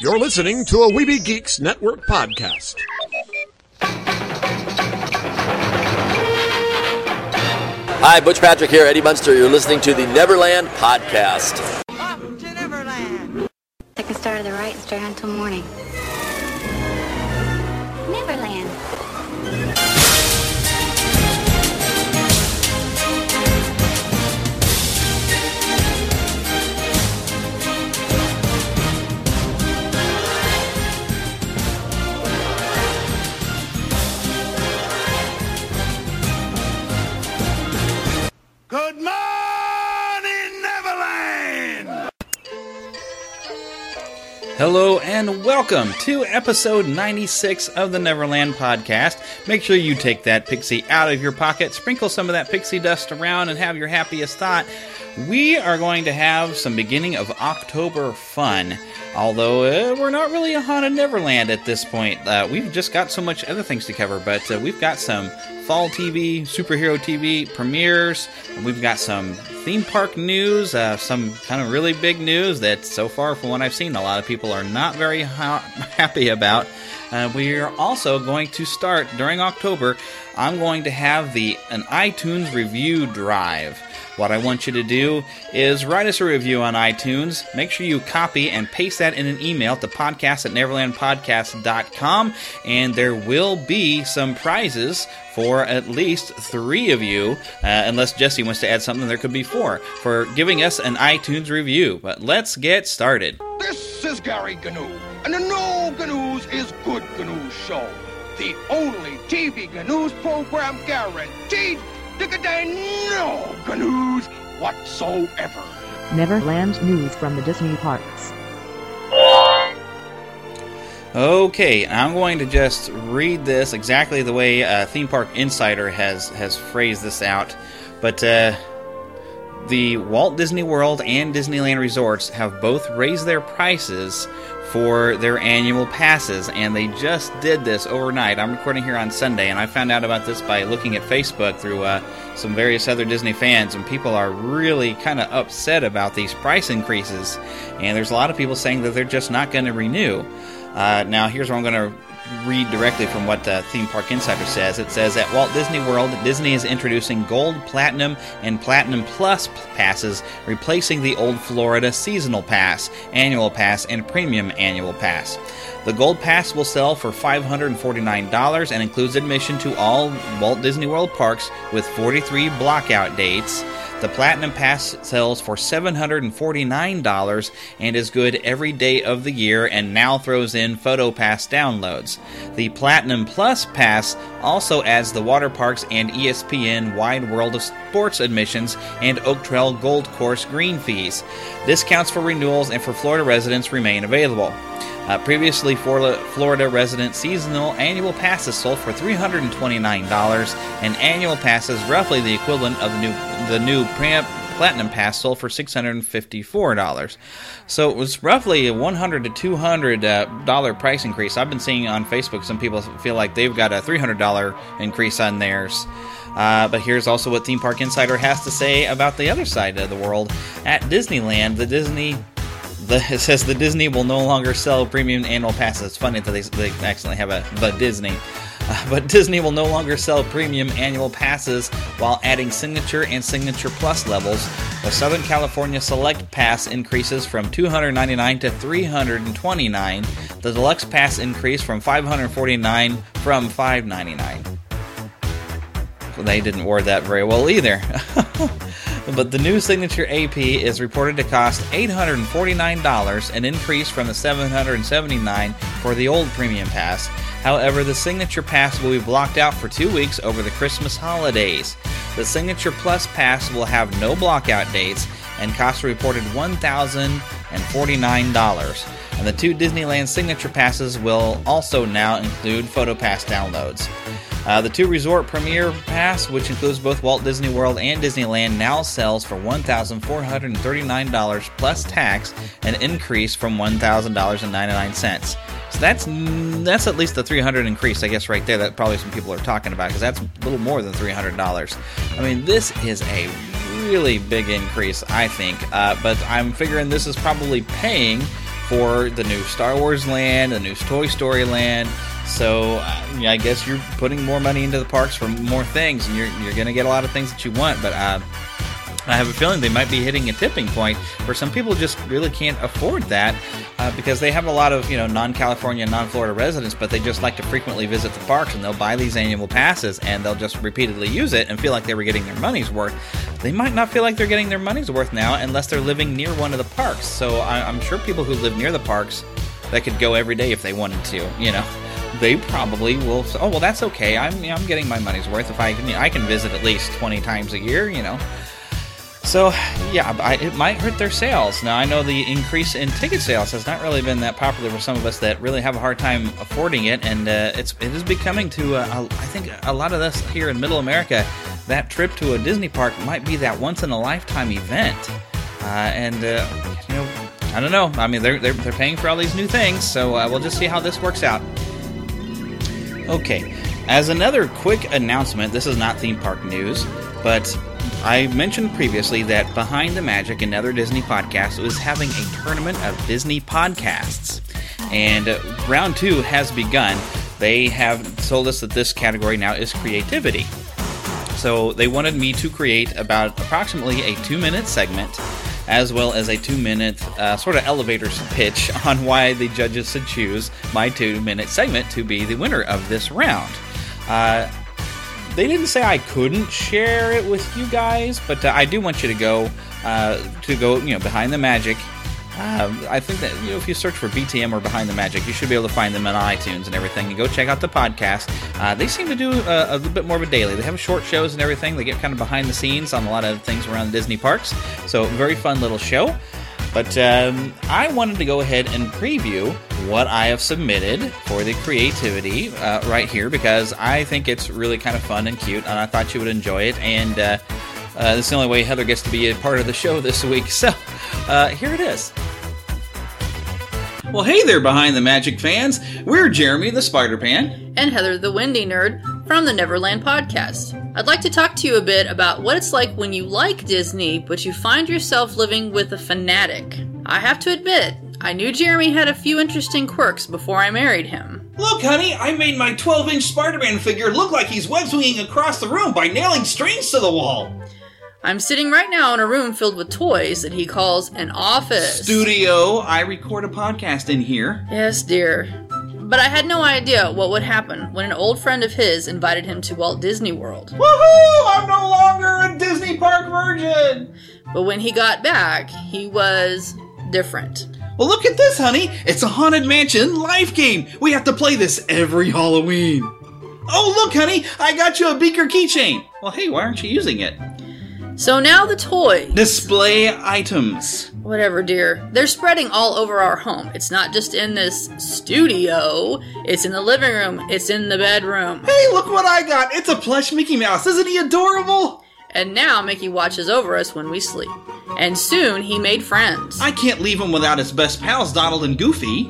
You're listening to a Weeby Geeks Network podcast. Hi, Butch Patrick here, Eddie Munster. You're listening to the Neverland Podcast. Up to Neverland. Take a start to the right and straight until morning. Neverland. Good morning, Neverland! Hello and welcome to episode 96 of the Neverland podcast. Make sure you take that pixie out of your pocket, sprinkle some of that pixie dust around, and have your happiest thought. We are going to have some beginning of October fun. Although uh, we're not really a haunted Neverland at this point, uh, we've just got so much other things to cover. But uh, we've got some fall TV, superhero TV premieres. We've got some theme park news, uh, some kind of really big news that, so far, from what I've seen, a lot of people are not very ha- happy about. Uh, we are also going to start during October. I'm going to have the an iTunes review drive. What I want you to do is write us a review on iTunes. Make sure you copy and paste that in an email to podcast at neverlandpodcast.com, and there will be some prizes for at least three of you, uh, unless Jesse wants to add something, there could be four, for giving us an iTunes review. But let's get started. This is Gary Gnu, and the No Gnu's is Good Gnu Show. The only TV Gnu's program guaranteed to contain no Gnu's whatsoever. Neverland news from the Disney parks. Okay, I'm going to just read this exactly the way uh, Theme Park Insider has has phrased this out. But uh, the Walt Disney World and Disneyland resorts have both raised their prices for their annual passes, and they just did this overnight. I'm recording here on Sunday, and I found out about this by looking at Facebook through uh, some various other Disney fans, and people are really kind of upset about these price increases. And there's a lot of people saying that they're just not going to renew. Uh, now, here's where I'm going to read directly from what uh, Theme Park Insider says. It says at Walt Disney World, Disney is introducing Gold, Platinum, and Platinum Plus passes, replacing the old Florida Seasonal Pass, Annual Pass, and Premium Annual Pass. The Gold Pass will sell for $549 and includes admission to all Walt Disney World parks with 43 blockout dates. The Platinum Pass sells for $749 and is good every day of the year and now throws in PhotoPass downloads. The Platinum Plus Pass also adds the water parks and ESPN Wide World of Sports admissions and Oak Trail Golf Course green fees. Discounts for renewals and for Florida residents remain available. Uh, previously, Florida, Florida resident seasonal annual passes sold for $329, and annual passes roughly the equivalent of the new the new Platinum Pass sold for $654. So it was roughly a $100 to 200 uh, price increase. I've been seeing on Facebook some people feel like they've got a $300 increase on theirs. Uh, but here's also what Theme Park Insider has to say about the other side of the world. At Disneyland, the Disney the, it says the Disney will no longer sell premium annual passes. It's funny that they, they accidentally have a the Disney. But Disney will no longer sell premium annual passes while adding Signature and Signature Plus levels. The Southern California Select Pass increases from 299 to 329. The Deluxe Pass increase from 549 from 599. They didn't word that very well either. but the new Signature AP is reported to cost $849, an increase from the 779 for the old Premium Pass. However, the Signature Pass will be blocked out for two weeks over the Christmas holidays. The Signature Plus Pass will have no blockout dates and cost reported $1,049. And the two Disneyland Signature Passes will also now include PhotoPass downloads. Uh, the two resort premier pass, which includes both Walt Disney World and Disneyland, now sells for $1,439 plus tax, an increase from $1,000.99. So that's that's at least the 300 increase, I guess, right there. That probably some people are talking about because that's a little more than $300. I mean, this is a really big increase, I think. Uh, but I'm figuring this is probably paying for the new Star Wars land, the new Toy Story land. So uh, I guess you're putting more money into the parks for more things, and you're you're going to get a lot of things that you want. But uh, I have a feeling they might be hitting a tipping point where some people just really can't afford that uh, because they have a lot of you know non-California, non-Florida residents, but they just like to frequently visit the parks and they'll buy these annual passes and they'll just repeatedly use it and feel like they were getting their money's worth. They might not feel like they're getting their money's worth now unless they're living near one of the parks. So I, I'm sure people who live near the parks that could go every day if they wanted to, you know they probably will. Oh well, that's okay. I'm I'm getting my money's worth if I can. I can visit at least twenty times a year. You know. So yeah, I, it might hurt their sales. Now I know the increase in ticket sales has not really been that popular for some of us that really have a hard time affording it, and uh, it's it is becoming to uh, I think a lot of us here in Middle America. That trip to a Disney park might be that once in a lifetime event, uh, and uh, you know I don't know. I mean they're, they're they're paying for all these new things, so uh, we'll just see how this works out. Okay, as another quick announcement, this is not theme park news, but I mentioned previously that Behind the Magic, another Disney podcast, was having a tournament of Disney podcasts. And uh, round two has begun. They have told us that this category now is creativity. So they wanted me to create about approximately a two minute segment as well as a two minute uh, sort of elevator pitch on why the judges should choose my two minute segment to be the winner of this round. Uh, they didn't say I couldn't share it with you guys, but uh, I do want you to go uh, to go you know behind the magic uh, I think that you know if you search for BTM or Behind the Magic, you should be able to find them on iTunes and everything. And go check out the podcast. Uh, they seem to do a, a, little bit more of a daily. They have short shows and everything. They get kind of behind the scenes on a lot of things around Disney parks. So very fun little show. But um, I wanted to go ahead and preview what I have submitted for the creativity uh, right here because I think it's really kind of fun and cute, and I thought you would enjoy it. And uh, uh, this is the only way Heather gets to be a part of the show this week. So uh, here it is. Well, hey there, Behind the Magic fans. We're Jeremy the Spider Pan. And Heather the Windy Nerd from the Neverland Podcast. I'd like to talk to you a bit about what it's like when you like Disney, but you find yourself living with a fanatic. I have to admit, I knew Jeremy had a few interesting quirks before I married him. Look, honey, I made my 12 inch Spider Man figure look like he's web swinging across the room by nailing strings to the wall. I'm sitting right now in a room filled with toys that he calls an office. Studio. I record a podcast in here. Yes, dear. But I had no idea what would happen when an old friend of his invited him to Walt Disney World. Woohoo! I'm no longer a Disney Park virgin! But when he got back, he was different. Well, look at this, honey! It's a Haunted Mansion life game! We have to play this every Halloween! Oh, look, honey! I got you a beaker keychain! Well, hey, why aren't you using it? So now the toys. Display items. Whatever, dear. They're spreading all over our home. It's not just in this studio, it's in the living room, it's in the bedroom. Hey, look what I got! It's a plush Mickey Mouse. Isn't he adorable? And now Mickey watches over us when we sleep. And soon he made friends. I can't leave him without his best pals, Donald and Goofy.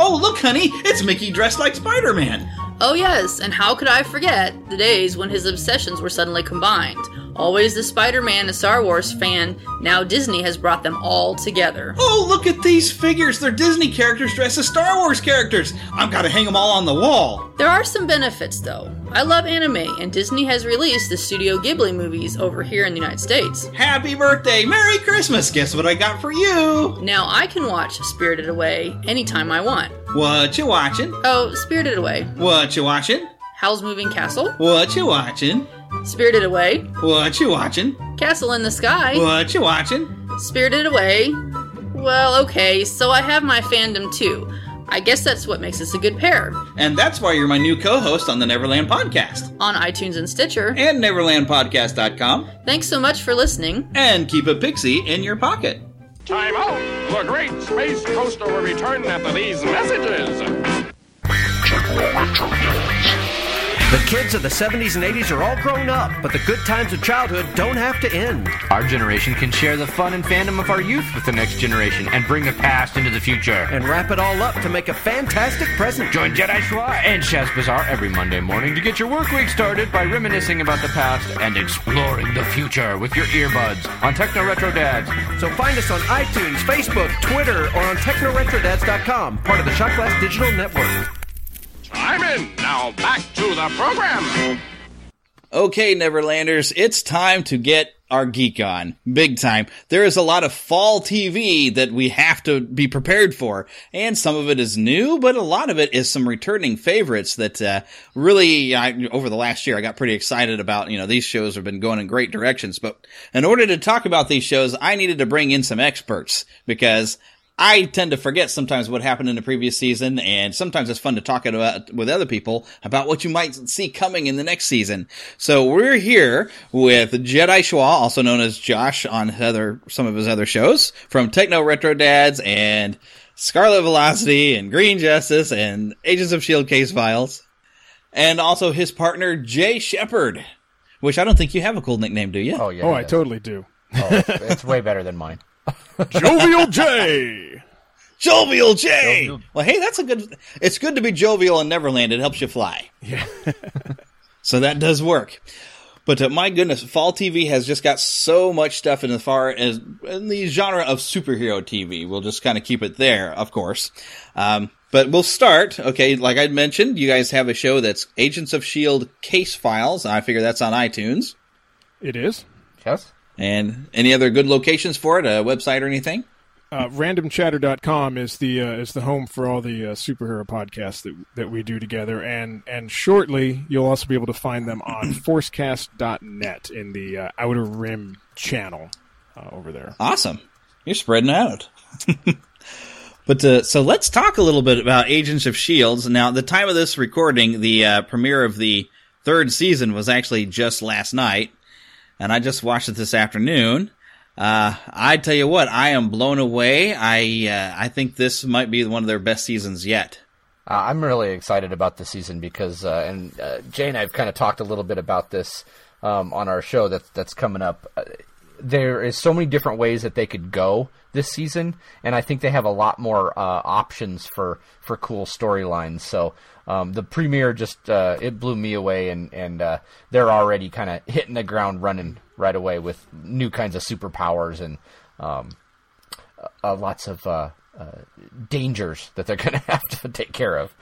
Oh, look, honey, it's Mickey dressed like Spider Man. Oh, yes, and how could I forget the days when his obsessions were suddenly combined? Always the Spider Man and Star Wars fan, now Disney has brought them all together. Oh, look at these figures. They're Disney characters dressed as Star Wars characters. I've got to hang them all on the wall. There are some benefits, though. I love anime, and Disney has released the Studio Ghibli movies over here in the United States. Happy birthday! Merry Christmas! Guess what I got for you? Now I can watch Spirited Away anytime I want. What you watching? Oh, Spirited Away. What you watching? Howl's Moving Castle. What you watching? Spirited Away. What you watching? Castle in the Sky. What you watching? Spirited Away. Well, okay, so I have my fandom too. I guess that's what makes us a good pair. And that's why you're my new co host on the Neverland Podcast. On iTunes and Stitcher. And NeverlandPodcast.com. Thanks so much for listening. And keep a pixie in your pocket. Time out! The Great Space Coaster will return after these messages. The kids of the 70s and 80s are all grown up, but the good times of childhood don't have to end. Our generation can share the fun and fandom of our youth with the next generation and bring the past into the future. And wrap it all up to make a fantastic present. Join Jedi Schwa and Shaz Bazaar every Monday morning to get your work week started by reminiscing about the past and exploring the future with your earbuds on Techno Retro Dads. So find us on iTunes, Facebook, Twitter, or on TechnoRetroDads.com, part of the Shot Glass Digital Network. I'm in. Now back to the program. Okay, Neverlanders, it's time to get our geek on. Big time. There is a lot of fall TV that we have to be prepared for. And some of it is new, but a lot of it is some returning favorites that, uh, really, I, over the last year, I got pretty excited about, you know, these shows have been going in great directions. But in order to talk about these shows, I needed to bring in some experts because I tend to forget sometimes what happened in the previous season, and sometimes it's fun to talk about with other people about what you might see coming in the next season. So we're here with Jedi Schwa, also known as Josh on other some of his other shows, from Techno Retro Dads and Scarlet Velocity and Green Justice and Agents of Shield Case Files, and also his partner Jay Shepard. Which I don't think you have a cool nickname, do you? Oh yeah. Oh, I totally do. Oh, it's way better than mine. Jovial J. Jovial J. Well, hey, that's a good. It's good to be jovial in Neverland. It helps you fly. Yeah. so that does work. But uh, my goodness, fall TV has just got so much stuff in as far as in the genre of superhero TV. We'll just kind of keep it there, of course. Um, but we'll start. Okay, like I mentioned, you guys have a show that's Agents of Shield Case Files. I figure that's on iTunes. It is. Yes. And any other good locations for it? A website or anything? Uh, randomchatter.com is the uh, is the home for all the uh, superhero podcasts that that we do together, and and shortly you'll also be able to find them on forcecast.net in the uh, Outer Rim channel uh, over there. Awesome, you're spreading out. but uh, so let's talk a little bit about Agents of Shields. Now, at the time of this recording, the premiere of the third season was actually just last night, and I just watched it this afternoon. Uh, I tell you what, I am blown away. I uh, I think this might be one of their best seasons yet. Uh, I'm really excited about the season because, uh, and uh, Jay and I have kind of talked a little bit about this um, on our show that that's coming up. Uh, there is so many different ways that they could go this season, and I think they have a lot more options for for cool storylines. So. Um, the premiere just it blew me away, and and they're already kind of hitting the ground running right away with new kinds of superpowers and um, uh, lots of uh, uh, dangers that they're going to have to take care of.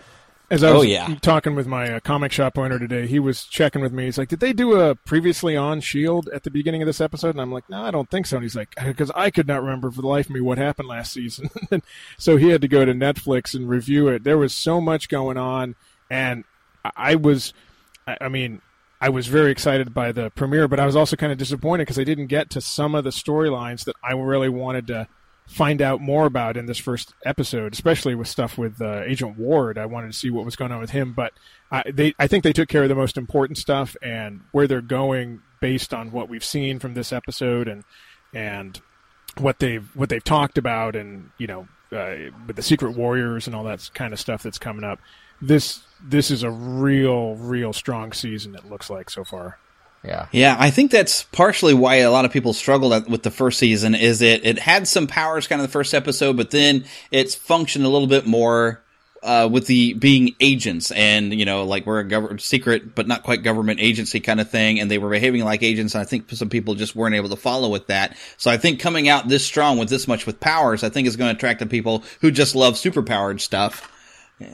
As I was oh, yeah. talking with my uh, comic shop owner today, he was checking with me. He's like, "Did they do a previously on Shield at the beginning of this episode?" And I'm like, "No, I don't think so." And he's like, "Because I could not remember for the life of me what happened last season." so he had to go to Netflix and review it. There was so much going on, and I was, I mean, I was very excited by the premiere, but I was also kind of disappointed because I didn't get to some of the storylines that I really wanted to find out more about in this first episode, especially with stuff with uh, Agent Ward. I wanted to see what was going on with him, but I, they, I think they took care of the most important stuff and where they're going based on what we've seen from this episode and and what they've what they've talked about and you know uh, with the Secret Warriors and all that kind of stuff that's coming up. This this is a real, real strong season. It looks like so far. Yeah. Yeah, I think that's partially why a lot of people struggled with the first season. Is it it had some powers kind of the first episode, but then it's functioned a little bit more uh, with the being agents and you know like we're a government secret but not quite government agency kind of thing, and they were behaving like agents. And I think some people just weren't able to follow with that. So I think coming out this strong with this much with powers, I think is going to attract the people who just love superpowered stuff.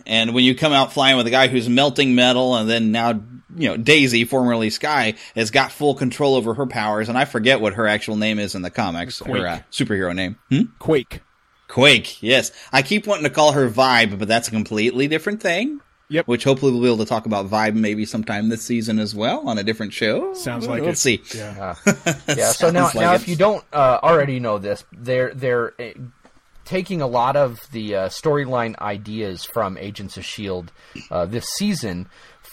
And when you come out flying with a guy who's melting metal, and then now, you know, Daisy, formerly Skye, has got full control over her powers, and I forget what her actual name is in the comics, Quake. her uh, superhero name. Hmm? Quake. Quake, yes. I keep wanting to call her Vibe, but that's a completely different thing. Yep. Which hopefully we'll be able to talk about Vibe maybe sometime this season as well on a different show. Sounds like we'll it. see. Yeah. yeah. So now, like now, it. if you don't uh, already know this, they're they're uh, taking a lot of the uh, storyline ideas from Agents of Shield uh, this season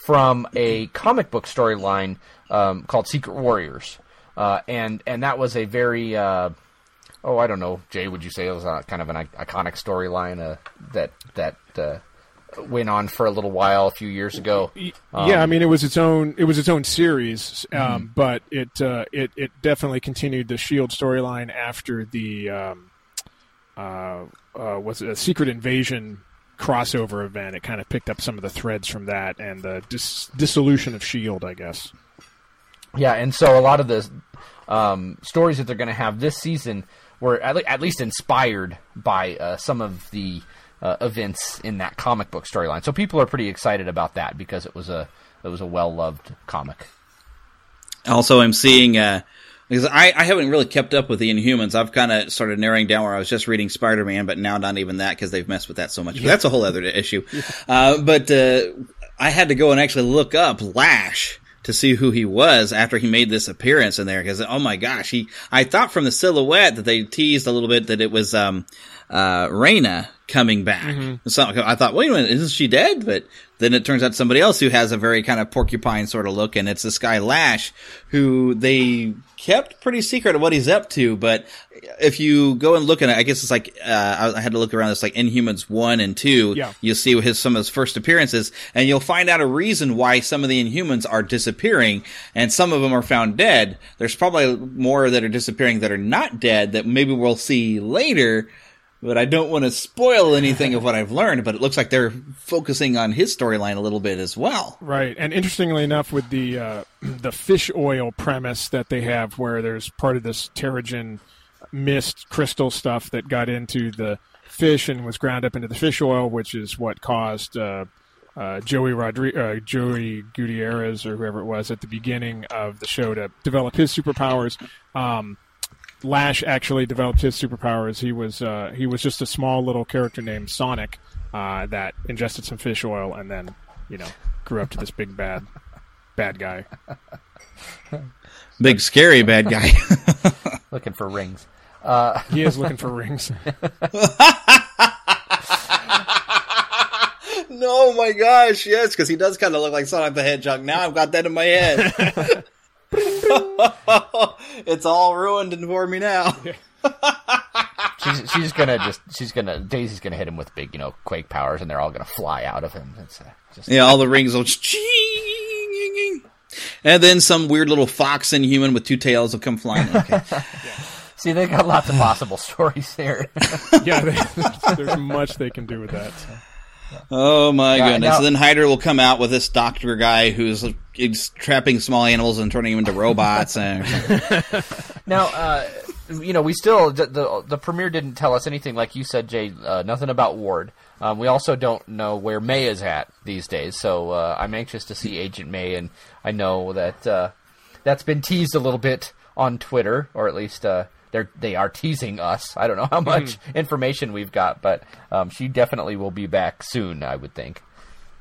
from a comic book storyline um, called Secret Warriors, uh, and and that was a very uh, oh I don't know Jay would you say it was a, kind of an iconic storyline uh, that that uh, went on for a little while a few years ago. Um, yeah, I mean it was its own it was its own series, um, Mhm. but it uh, it it definitely continued the Shield storyline after the um, uh, uh, was it a Secret Invasion crossover event. It kind of picked up some of the threads from that and the dis- dissolution of Shield, I guess. Yeah, and so a lot of the um, stories that they're going to have this season were at, le- at least inspired by uh, some of the uh, events in that comic book storyline. So people are pretty excited about that because it was a it was a well loved comic. Also, I'm seeing uh, because I, I haven't really kept up with the Inhumans. I've kind of started narrowing down where I was just reading Spider Man, but now not even that because they've messed with that so much. But Yeah. that's a whole other issue. Uh, but uh, I had to go and actually look up Lash to see who he was after he made this appearance in there because oh my gosh, he I thought from the silhouette that they teased a little bit that it was um uh Raina coming back. So I thought, wait a minute, isn't she dead? But then it turns out somebody else who has a very kind of porcupine sort of look, and it's this guy Lash, who they kept pretty secret of what he's up to. But if you go and look at it, I guess it's like uh, I had to look around this like Inhumans one and two. Yeah. You'll see his some of his first appearances, and you'll find out a reason why some of the Inhumans are disappearing, and some of them are found dead. There's probably more that are disappearing that are not dead that maybe we'll see later. But I don't want to spoil anything of what I've learned. But it looks like they're focusing on his storyline a little bit as well. Right, and interestingly enough, with the uh, the fish oil premise that they have, where there's part of this Terrigen mist crystal stuff that got into the fish and was ground up into the fish oil, which is what caused uh, uh, Joey Rodri- uh, Joey Gutierrez or whoever it was at the beginning of the show to develop his superpowers. Um, Lash actually developed his superpowers. He was uh, he was just a small little character named Sonic uh, that ingested some fish oil and then you know grew up to this big bad bad guy. Big scary bad guy. Looking for rings. Uh, He is looking for rings. no, my gosh, yes, because he does kind of look like Sonic the Hedgehog. Now I've got that in my head. it's all ruined for me now. she's she's gonna just she's gonna Daisy's gonna hit him with big you know quake powers, and they're all gonna fly out of him. It's uh, just Yeah, all the rings will. And then some weird little fox inhuman with two tails will come flying. Okay. see they got lots of possible stories there. yeah, they, there's much they can do with that. so. Oh my goodness! now- then Hydra will come out with this doctor guy who's trapping small animals and turning them into robots. And now, uh, you know, we still the, the the premiere didn't tell us anything, like you said, Jay. Uh, nothing about Ward. Um, we also don't know where May is at these days, so uh, I'm anxious to see Agent May, and I know that uh, that's been teased a little bit on Twitter, or at least uh, they're they are teasing us. I don't know how much information we've got, but um, she definitely will be back soon. I would think.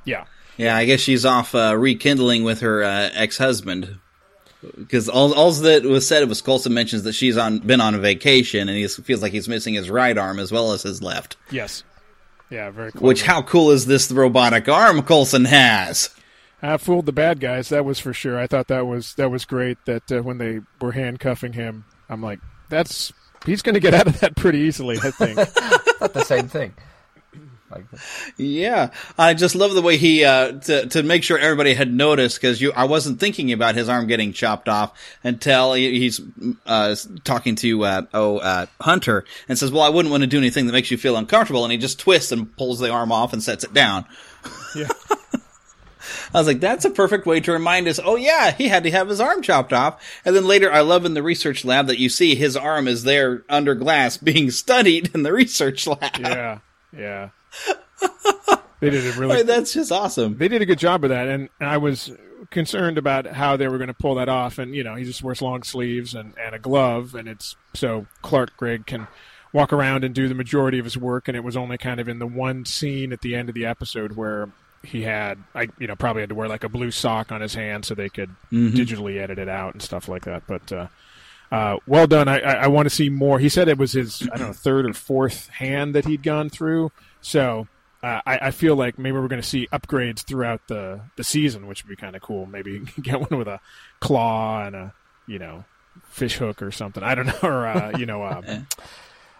Yeah. yeah, I guess she's off uh, rekindling with her uh, ex-husband. Because all, all that was said was Coulson mentions that she's on been on a vacation and he feels like he's missing his right arm as well as his left. Yes. Yeah, very cool. Which how cool is this robotic arm Coulson has? I fooled the bad guys. That was for sure. I thought that was that was great. That uh, when they were handcuffing him, I'm like, that's he's going to get out of that pretty easily. I think. Not the same thing. Like, Yeah, I just love the way he uh, to to make sure everybody had noticed because you I wasn't thinking about his arm getting chopped off until he, he's uh, talking to uh, oh uh, Hunter and says, "Well, I wouldn't want to do anything that makes you feel uncomfortable," and he just twists and pulls the arm off and sets it down. Yeah. I was like, that's a perfect way to remind us, oh yeah, he had to have his arm chopped off. And then later, I love in the research lab that you see his arm is there under glass being studied in the research lab. Yeah, yeah. They did a really. Like, that's just awesome. They did a good job of that, and I was concerned about how they were going to pull that off. And you know, he just wears long sleeves and, and a glove, and it's so Clark Gregg can walk around and do the majority of his work. And it was only kind of in the one scene at the end of the episode where he had, I you know, probably had to wear like a blue sock on his hand so they could Mhm. digitally edit it out and stuff like that. But uh, uh, well done. I, I, I want to see more. He said it was his, I don't know, third or fourth hand that he'd gone through. So uh, I, I feel like maybe we're going to see upgrades throughout the, the season, which would be kind of cool. Maybe get one with a claw and a, you know, fish hook or something. I don't know. Or, uh, you know, um,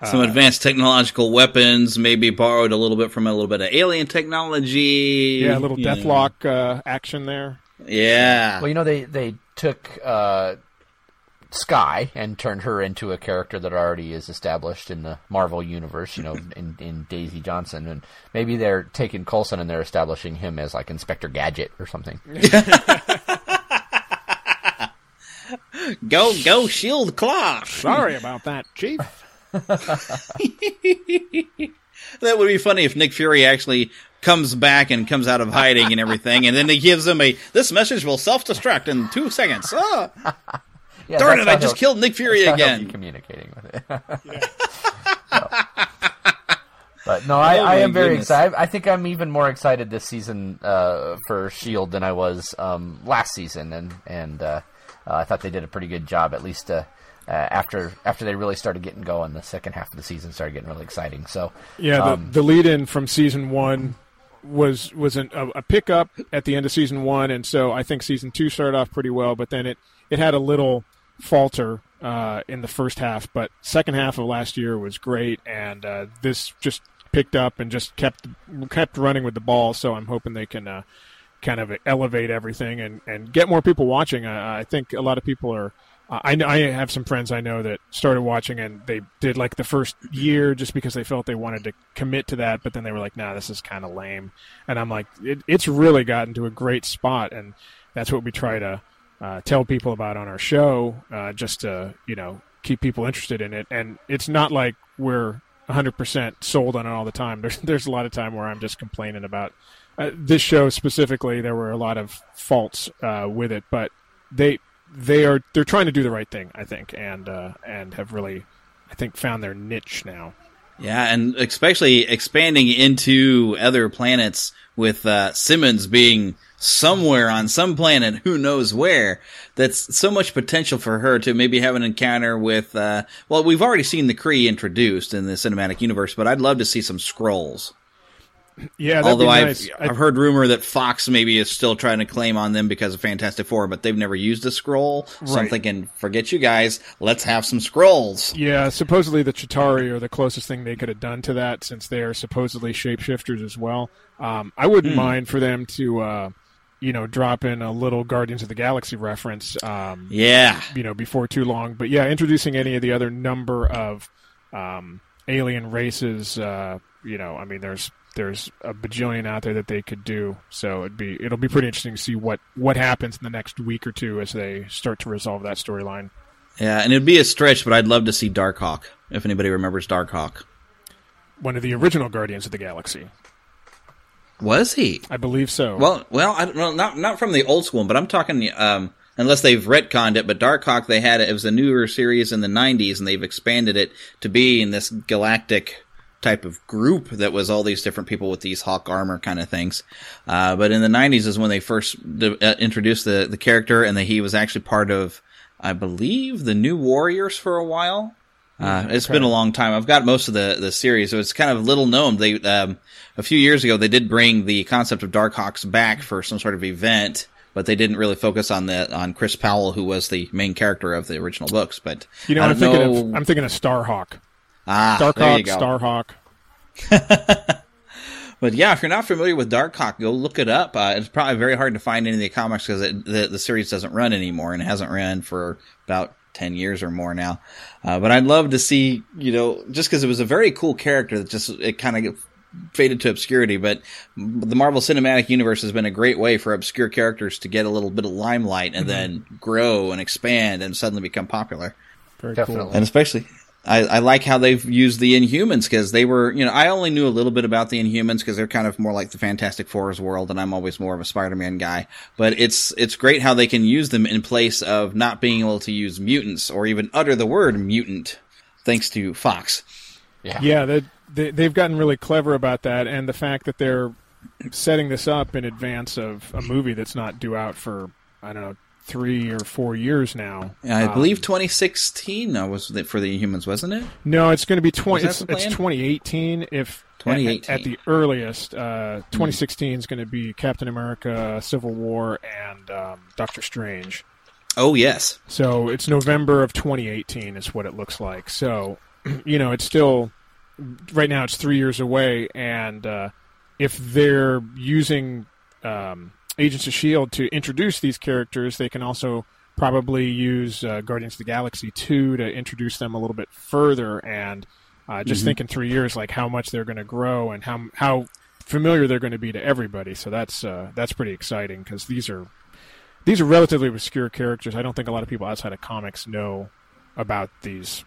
Some uh, advanced technological weapons, maybe borrowed a little bit from a little bit of alien technology. yeah, a little you Deathlok uh, action there. Yeah. Well, you know they they took uh, Skye and turned her into a character that already is established in the Marvel universe. You know, in in Daisy Johnson, and maybe they're taking Coulson and they're establishing him as like Inspector Gadget or something. Go, go, shield claw. Sorry about that, Chief. That would be funny if Nick Fury actually comes back and comes out of hiding and everything, and then he gives him a this message will self destruct in two seconds. Ah. Yeah, Darn it! I just killed Nick Fury that's how he'll again. be communicating with it. But no, I, Oh, I my am very goodness. excited. I think I'm even more excited this season uh, for Shield than I was um, last season, and and uh, uh, I thought they did a pretty good job. At least uh, uh, after after they really started getting going, the second half of the season started getting really exciting. So Yeah, the, um, the lead in from season one was was an, a, a pickup at the end of season one, and so I think season two started off pretty well, but then it it had a little falter uh, in the first half, but second half of last year was great, and uh, this just picked up and just kept kept running with the ball. So I'm hoping they can. Uh, kind of elevate everything and, and get more people watching. I, I think a lot of people are. I I have some friends I know that started watching and they did like the first year just because they felt they wanted to commit to that, but then they were like, "Nah, this is kind of lame." And I'm like, it, "It's really gotten to a great spot," and that's what we try to uh, tell people about on our show, uh, just to you know keep people interested in it. And it's not like we're 100% sold on it all the time. There's there's a lot of time where I'm just complaining about uh, this show specifically. There were a lot of faults uh, with it, but they they are they're trying to do the right thing, I think, and uh, and have really, I think, found their niche now. Yeah, and especially expanding into other planets with uh, Simmons being somewhere on some planet, who knows where. That's so much potential for her to maybe have an encounter with. Uh, well, we've already seen the Kree introduced in the cinematic universe, but I'd love to see some Skrulls. Yeah, that'd Although be I've nice. I've heard rumor that Fox maybe is still trying to claim on them because of Fantastic Four, but they've never used a Skrull. So I'm thinking, forget you guys. Let's have some Skrulls. Yeah, supposedly the Chitauri are the closest thing they could have done to that, since they are supposedly shapeshifters as well. Um, I wouldn't Hmm. mind for them to, uh, you know, drop in a little Guardians of the Galaxy reference. Um, Yeah. you know, before too long. But yeah, introducing any of the other number of um, alien races. Uh, you know, I mean, there's there's a bajillion out there that they could do. So it'd be it'll be pretty interesting to see what what happens in the next week or two as they start to resolve that storyline. Yeah, and it'd be a stretch, but I'd love to see Darkhawk. If anybody remembers Darkhawk, One of the original Guardians of the Galaxy. was he? I believe so. Well, well, I don't not not from the old school, but I'm talking. Um, unless they've retconned it, but Darkhawk they had it. It was a newer series in the '90s, and they've expanded it to be in this galactic type of group that was all these different people with these hawk armor kind of things. Uh, but in the '90s is when they first de- uh, introduced the the character, and that he was actually part of, I believe, the New Warriors for a while. Uh, it's Okay. been a long time. I've got most of the, the series, so it's kind of little known. They um, a few years ago they did bring the concept of Darkhawks back for some sort of event, but they didn't really focus on the on Chris Powell, who was the main character of the original books. But you know, I'm thinking know. of I'm thinking of Starhawk. Ah, there you Darkhawk, go. Starhawk. But yeah, if you're not familiar with Darkhawk, go look it up. Uh, it's probably very hard to find any of the comics because the the series doesn't run anymore and it hasn't run for about 10 years or more now. Uh, but I'd love to see, you know, just because it was a very cool character that just, it kind of faded to obscurity. But the Marvel Cinematic Universe has been a great way for obscure characters to get a little bit of limelight and then grow and expand and suddenly become popular. Very Definitely. And especially, I, I like how they've used the Inhumans because they were, you know, I only knew a little bit about the Inhumans because they're kind of more like the Fantastic Four's world, and I'm always more of a Spider-Man guy. But it's it's great how they can use them in place of not being able to use mutants or even utter the word mutant, thanks to Fox. Yeah. Yeah, they, they, they've gotten really clever about that, and the fact that they're setting this up in advance of a movie that's not due out for I don't know three or four years now. I Um, believe 2016 uh, was for the Inhumans, wasn't it? No, it's going to be twenty. It's, it's 2018. If 2018. at, at the earliest, uh, 2016 is going to be Captain America, Civil War, and um, Doctor Strange. Oh yes. So it's November of 2018 is what it looks like. So, you know, it's still right now. It's three years away, and uh, if they're using um, Agents of Shield to introduce these characters, they can also probably use uh, Guardians of the Galaxy 2 to introduce them a little bit further. And uh, just Mhm. think in three years, like how much they're going to grow and how how familiar they're going to be to everybody. So that's uh, that's pretty exciting because these are these are relatively obscure characters. I don't think a lot of people outside of comics know about these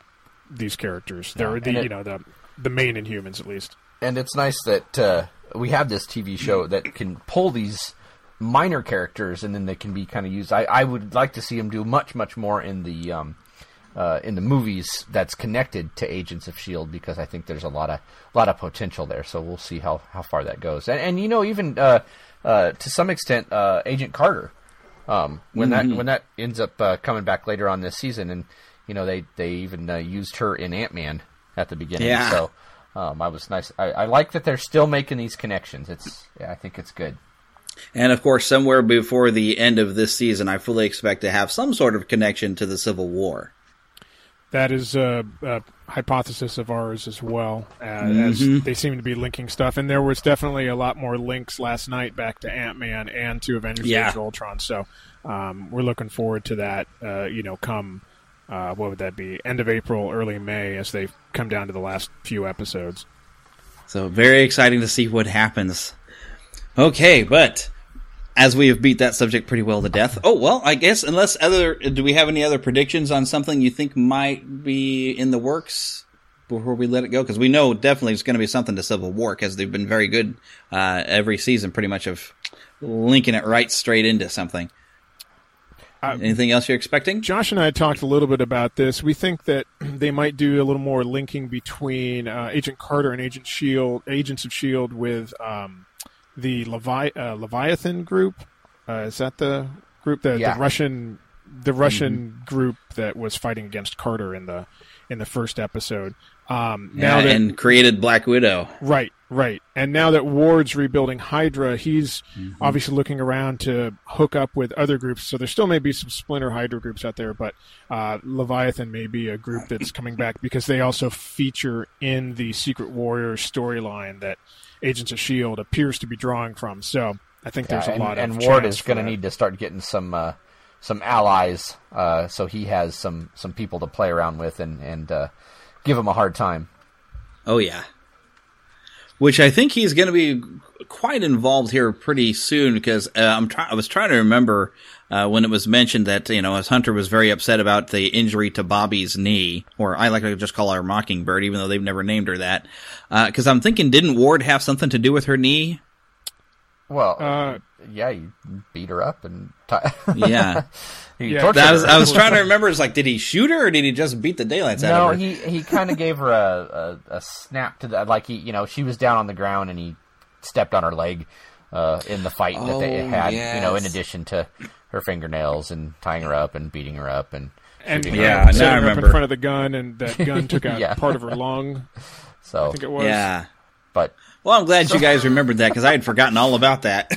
these characters. They're the it- you know the the main Inhumans at least. and it's nice that uh, we have this TV show that can pull these minor characters and then they can be kind of used. I, I would like to see them do much much more in the um, uh, in the movies that's connected to Agents of Shield because I think there's a lot of a lot of potential there. So we'll see how, how far that goes. And, and you know even uh, uh, to some extent uh, Agent Carter um, when Mhm. that when that ends up uh, coming back later on this season and you know they they even uh, used her in Ant Man at the beginning. Yeah. So um, I was nice. I, I like that they're still making these connections. It's yeah, I think it's good. And of course, somewhere before the end of this season, I fully expect to have some sort of connection to the Civil War. That is a, a hypothesis of ours as well, uh, Mhm. as they seem to be linking stuff. And there was definitely a lot more links last night back to Ant Man and to Avengers: Yeah. Age of Ultron. So um, we're looking forward to that. Uh, you know, come uh, what would that be? End of April, early May, as they come down to the last few episodes. So very exciting to see what happens. Okay, but as we have beat that subject pretty well to death. Oh well, I guess unless other, do we have any other predictions on something you think might be in the works before we let it go? Because we know definitely it's going to be something to Civil War because they've been very good uh, every season, pretty much of linking it right straight into something. Anything else you're expecting? Josh and I talked a little bit about this. We think that they might do a little more linking between uh, Agent Carter and Agent Shield, Agents of Shield, with um, the Levi- uh, Leviathan group. Uh, is that the group that Yeah. the Russian, the Russian group that was fighting against Carter in the in the first episode? Um, now Yeah, that and created Black Widow. Right, right. And now that Ward's rebuilding Hydra, he's Mm-hmm. obviously looking around to hook up with other groups. So there still may be some splinter Hydra groups out there, but uh, Leviathan may be a group that's coming back because they also feature in the Secret Warriors storyline that Agents of Shield appears to be drawing from. So I think there's Yeah, a and, lot of and Ward is going to need to start getting some uh, some allies, uh, so he has some some people to play around with and and uh, give him a hard time. Oh yeah. Which I think he's going to be quite involved here pretty soon because uh, I'm try- I was trying to remember uh, when it was mentioned that you know as Hunter was very upset about the injury to Bobby's knee, or I like to just call her Mockingbird, even though they've never named her that. Because I'm thinking, didn't Ward have something to do with her knee? Well, Uh, yeah, you beat her up and t- Yeah. you Yeah, tortured That was, her. I was trying to remember. It's like, did he shoot her or did he just beat the daylights out of her? No, he he kind of gave her a, a, a snap to the like he you know she was down on the ground and he stepped on her leg uh, in the fight that they Oh, had. You know, in addition to her fingernails and tying her up and beating her up and and shooting Yeah, her. now I setting her up in front of the gun, and that gun took out Yeah. part of her lung. So I think it was. yeah. but Well, I'm glad you guys remembered that because I had forgotten all about that.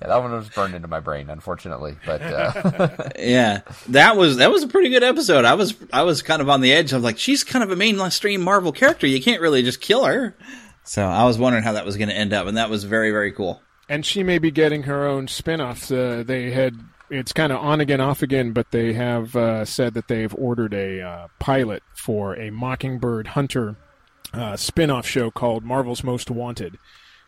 Yeah, that one was burned into my brain, unfortunately. But uh, Yeah, that was that was a pretty good episode. I was I was kind of on the edge. of like, she's kind of a mainstream Marvel character. You can't really just kill her. So I was wondering how that was going to end up, and that was very very cool. And she may be getting her own spin-off. Uh, they had it's kind of on again, off again, but they have uh, said that they've ordered a uh, pilot for a Mockingbird Hunter uh, spin-off show called Marvel's Most Wanted.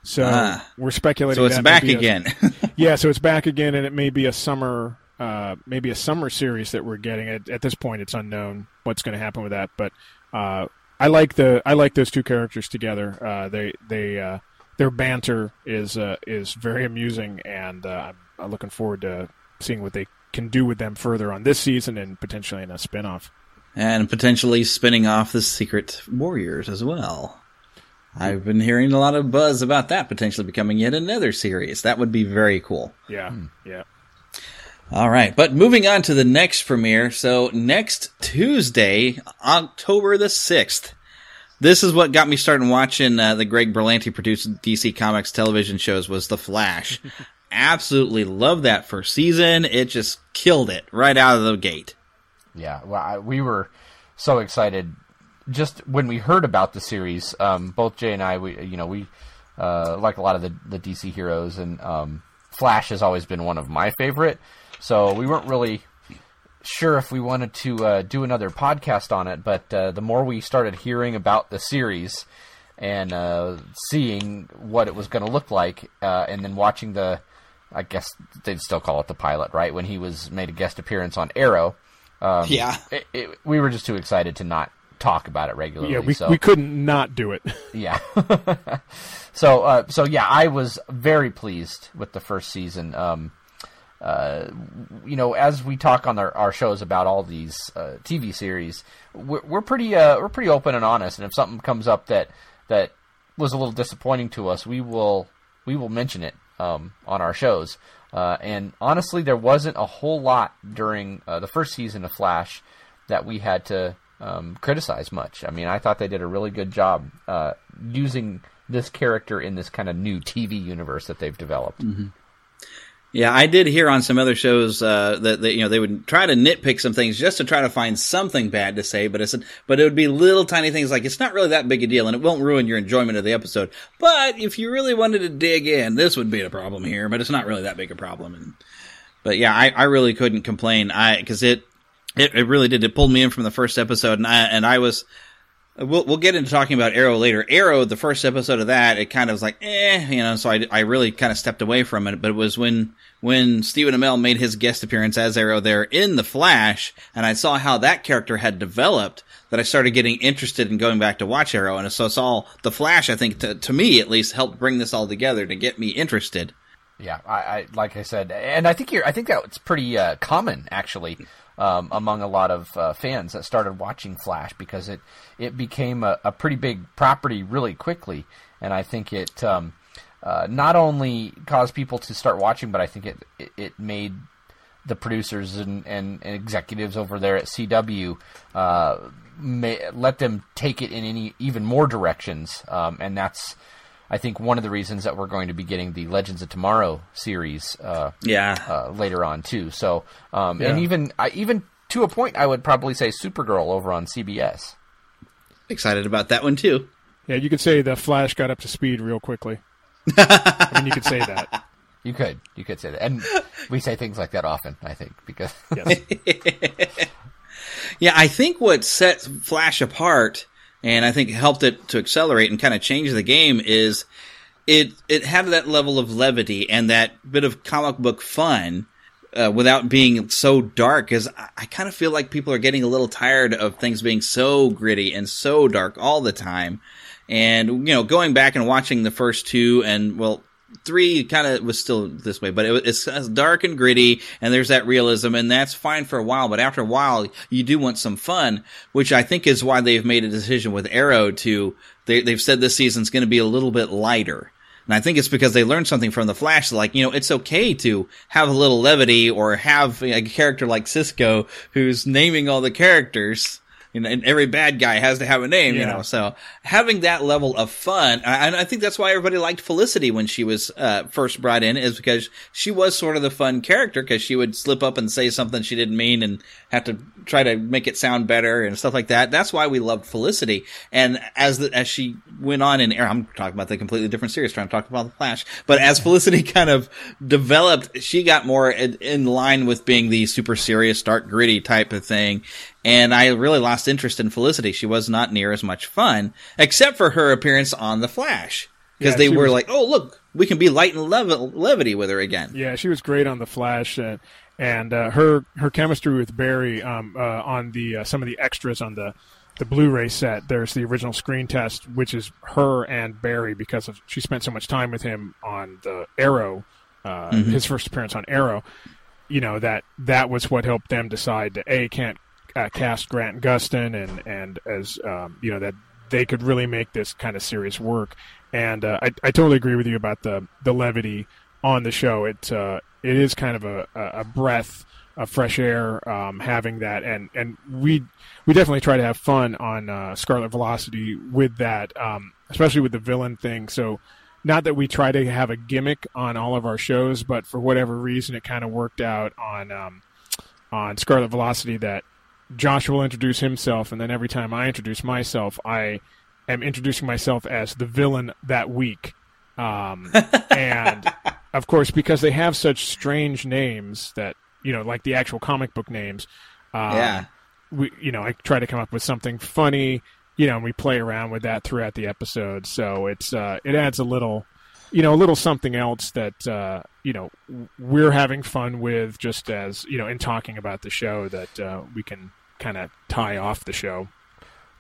So Ah. we're speculating. So it's back be a- again. yeah, so it's back again, and it may be a summer, uh, maybe a summer series that we're getting. At, at this point, it's unknown what's going to happen with that. But uh, I like the I like those two characters together. Uh, they they uh, their banter is uh, is very amusing, and uh, I'm, I'm looking forward to seeing what they can do with them further on this season and potentially in a spinoff. and potentially spinning off the Secret Warriors as well. I've been hearing a lot of buzz about that potentially becoming yet another series. That would be very cool. Yeah, yeah. All right, but moving on to the next premiere. So next Tuesday, October the sixth. This is what got me starting watching uh, the Greg Berlanti produced DC Comics television shows. Was The Flash. Absolutely love that first season. It just killed it right out of the gate. Yeah, well, I, we were so excited just when we heard about the series. Um, both Jay and I, we you know we uh, like a lot of the the DC heroes, and um, Flash has always been one of my favorite. So we weren't really sure if we wanted to uh, do another podcast on it, but uh, the more we started hearing about the series and uh, seeing what it was going to look like, uh, and then watching the, I guess they'd still call it the pilot, right? When he was made a guest appearance on Arrow. Um, Yeah. it, it, we were just too excited to not talk about it regularly. Yeah, we so. we couldn't not do it. Yeah. so uh, so yeah, I was very pleased with the first season. Um, uh, you know, as we talk on our, our shows about all these uh, TV series, we're, we're pretty uh, we're pretty open and honest. And if something comes up that that was a little disappointing to us, we will we will mention it um, on our shows. Uh, and honestly, there wasn't a whole lot during uh, the first season of Flash that we had to um, criticize much. I mean, I thought they did a really good job uh, using this character in this kind of new TV universe that they've developed. Yeah, I did hear on some other shows uh, that, that you know they would try to nitpick some things just to try to find something bad to say, but it's but it would be little tiny things like it's not really that big a deal and it won't ruin your enjoyment of the episode. But if you really wanted to dig in, this would be a problem here, but it's not really that big a problem. And, but yeah, I, I really couldn't complain. I because it, it it really did. It pulled me in from the first episode, and I and I was. We'll we'll get into talking about Arrow later. Arrow, the first episode of that, it kind of was like, eh, you know. So I, I really kind of stepped away from it. But it was when when Stephen Amell made his guest appearance as Arrow there in the Flash, and I saw how that character had developed, that I started getting interested in going back to watch Arrow. And so it's all the Flash. I think to, to me at least helped bring this all together to get me interested. Yeah, I, I like I said, and I think you're. I think that's pretty uh, common actually um, among a lot of uh, fans that started watching Flash because it it became a, a pretty big property really quickly, and I think it um, uh, not only caused people to start watching, but I think it it, it made the producers and, and, and executives over there at CW uh, may, let them take it in any even more directions, um, and that's I think one of the reasons that we're going to be getting the Legends of Tomorrow series, uh, yeah, uh, later on too. So, um, Yeah. and even I, even to a point, I would probably say Supergirl over on CBS. Excited about that one too. Yeah, you could say the Flash got up to speed real quickly. I mean, you could say that. You could, you could say that, and we say things like that often. I think because Yeah, I think what sets Flash apart and I think helped it to accelerate and kind of change the game is it it had that level of levity and that bit of comic book fun uh, without being so dark. Because I, I kind of feel like people are getting a little tired of things being so gritty and so dark all the time. And you know, going back and watching the first two and well, three kind of was still this way, but it, it's, it's dark and gritty, and there's that realism, and that's fine for a while. But after a while, you do want some fun, which I think is why they've made a decision with Arrow to they, they've said this season's going to be a little bit lighter. And I think it's because they learned something from the Flash. Like, you know, it's okay to have a little levity or have a character like Cisco who's naming all the characters. You know, and every bad guy has to have a name, you know. So having that level of fun, and I think that's why everybody liked Felicity when she was uh, first brought in, is because she was sort of the fun character because she would slip up and say something she didn't mean and have to try to make it sound better and stuff like that. That's why we loved Felicity. And as the, as she went on in air, I'm talking about the completely different series, trying to talk about the Flash. But as Felicity kind of developed, she got more in, in line with being the super serious, dark, gritty type of thing. And I really lost interest in Felicity. She was not near as much fun, except for her appearance on the Flash. Because Yeah, they were was- like, oh, look, we can be light and lev- levity with her again. Yeah, she was great on the Flash, uh, and uh, her her chemistry with Barry um, uh, on the uh, some of the extras on the the Blu-ray set. There's the original screen test, which is her and Barry because of she spent so much time with him on the Arrow, uh, Mhm. his first appearance on Arrow. You know that that was what helped them decide to a can't uh, cast Grant Gustin and and as um, you know that they could really make this kind of serious work. And uh, I I totally agree with you about the the levity on the show. It uh, it is kind of a, a breath of fresh air um, having that, and and we we definitely try to have fun on uh, Scarlet Velocity with that, um, especially with the villain thing. So. Not that we try to have a gimmick on all of our shows, but for whatever reason, it kind of worked out on um, on Scarlet Velocity that Josh will introduce himself, and then every time I introduce myself, I am introducing myself as the villain that week. Um, and of course, because they have such strange names that you know, like the actual comic book names. Um, Yeah. We, you know, I try to come up with something funny, you know, and we play around with that throughout the episode. So it's uh, it adds a little, you know, a little something else that uh, you know we're having fun with, just as you know, in talking about the show that uh, we can kind of tie off the show.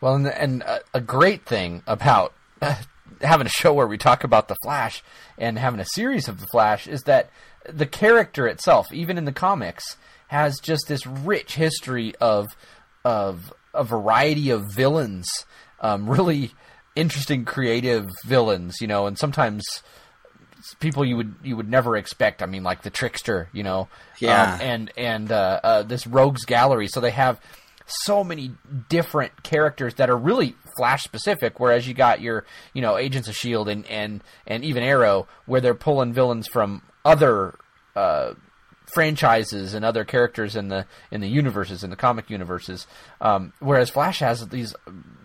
Well, and, and a, a great thing about having a show where we talk about the Flash and having a series of the Flash is that the character itself, even in the comics, has just this rich history of of a variety of villains, um, really interesting, creative villains, you know, and sometimes people you would you would never expect. I mean, like the trickster, you know, Yeah. um, and and uh, uh, this rogues gallery. So they have so many different characters that are really Flash specific. Whereas you got your you know Agents of Shield and and and even Arrow, where they're pulling villains from other. Uh, franchises and other characters in the in the universes in the comic universes um, whereas flash has these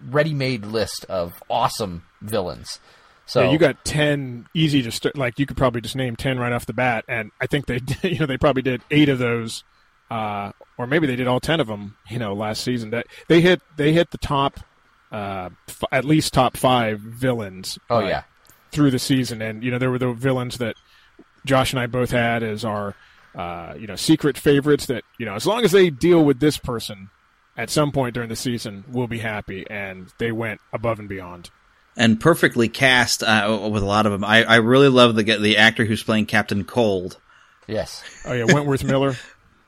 ready-made list of awesome villains so yeah, you got ten easy to start. Like you could probably just name ten right off the bat, and I think they, you know, they probably did eight of those, uh, or maybe they did all ten of them. You know, last season that they hit they hit the top, uh, f- at least top five villains. Oh, uh, yeah. through the season, and you know there were the villains that Josh and I both had as our, uh, you know, secret favorites. That you know, as long as they deal with this person at some point during the season, we'll be happy, and they went above and beyond. and perfectly cast uh, with a lot of them. I, I really love the the actor who's playing Captain Cold. Yes. Oh yeah, Wentworth Miller.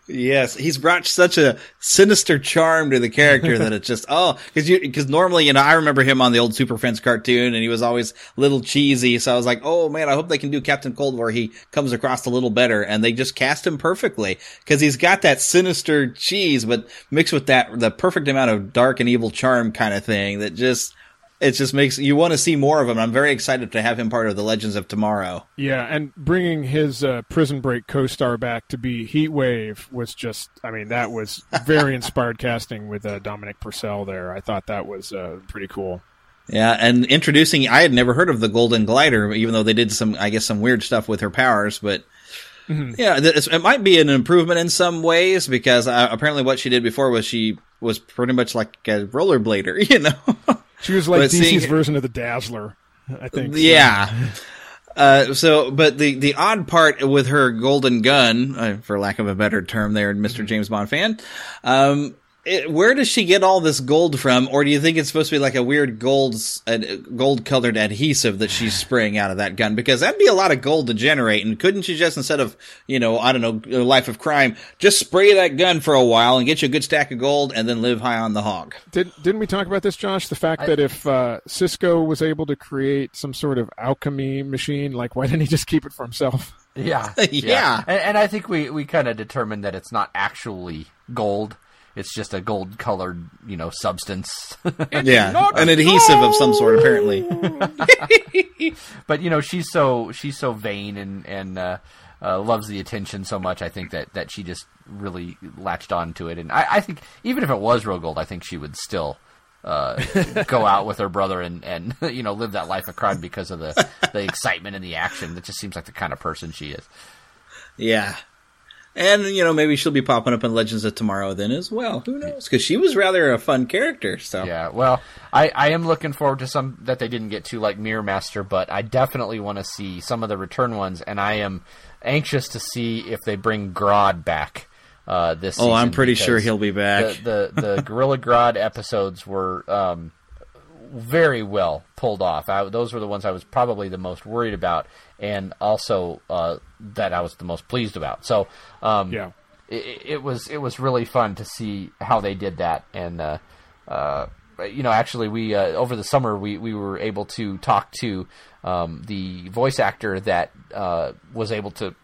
Yes, he's brought such a sinister charm to the character that it's just oh because you because normally you know I remember him on the old Super Friends cartoon and he was always little cheesy. So I was like oh man I hope they can do Captain Cold where he comes across a little better. And they just cast him perfectly because he's got that sinister cheese but mixed with that the perfect amount of dark and evil charm kind of thing that just it just makes you want to see more of him. I'm very excited to have him part of the Legends of Tomorrow. Yeah, and bringing his uh, Prison Break co-star back to be Heatwave was just, I mean, that was very inspired casting with uh, Dominic Purcell there. I thought that was uh, pretty cool. Yeah, and introducing, I had never heard of the Golden Glider, even though they did some, I guess, some weird stuff with her powers. But Mhm. yeah, it might be an improvement in some ways because uh, apparently what she did before was she was pretty much like a rollerblader, you know. She was like But DC's seeing- version of the Dazzler, I think. so. Yeah. Uh, so, but the, the odd part with her golden gun, uh, for lack of a better term there. Mr. James Bond fan, um, it, where does she get all this gold from? Or do you think it's supposed to be like a weird gold, uh, gold colored adhesive that she's spraying out of that gun? Because that'd be a lot of gold to generate. And couldn't she just, instead of, you know, I don't know, life of crime, just spray that gun for a while and get you a good stack of gold and then live high on the hog? Did, didn't we talk about this, Josh? The fact that if uh, Cisco was able to create some sort of alchemy machine, like why didn't he just keep it for himself? Yeah, Yeah. And, and I think we, we kind of determined that it's not actually gold. It's just a gold colored you know substance. yeah, an adhesive of some sort apparently. but you know she's so she's so vain and and uh, uh, loves the attention so much. I think that that she just really latched on to it, and I, I think even if it was real gold, I think she would still. Uh, go out with her brother and, and you know live that life of crime because of the, the excitement and the action. That just seems like the kind of person she is. Yeah, and you know maybe she'll be popping up in Legends of Tomorrow then as well. Who knows? Because she was rather a fun character. So yeah, well, I, I am looking forward to some that they didn't get to like Mirror Master, but I definitely want to see some of the return ones, and I am anxious to see if they bring Grodd back. Uh, this oh, I'm pretty sure he'll be back. The the, the Gorilla Grodd episodes were um, very well pulled off. I, those were the ones I was probably the most worried about, and also uh, that I was the most pleased about. So um, yeah, it, it, was it was really fun to see how they did that, and uh, uh, you know, actually, we uh, over the summer we we were able to talk to um, the voice actor that uh, was able to,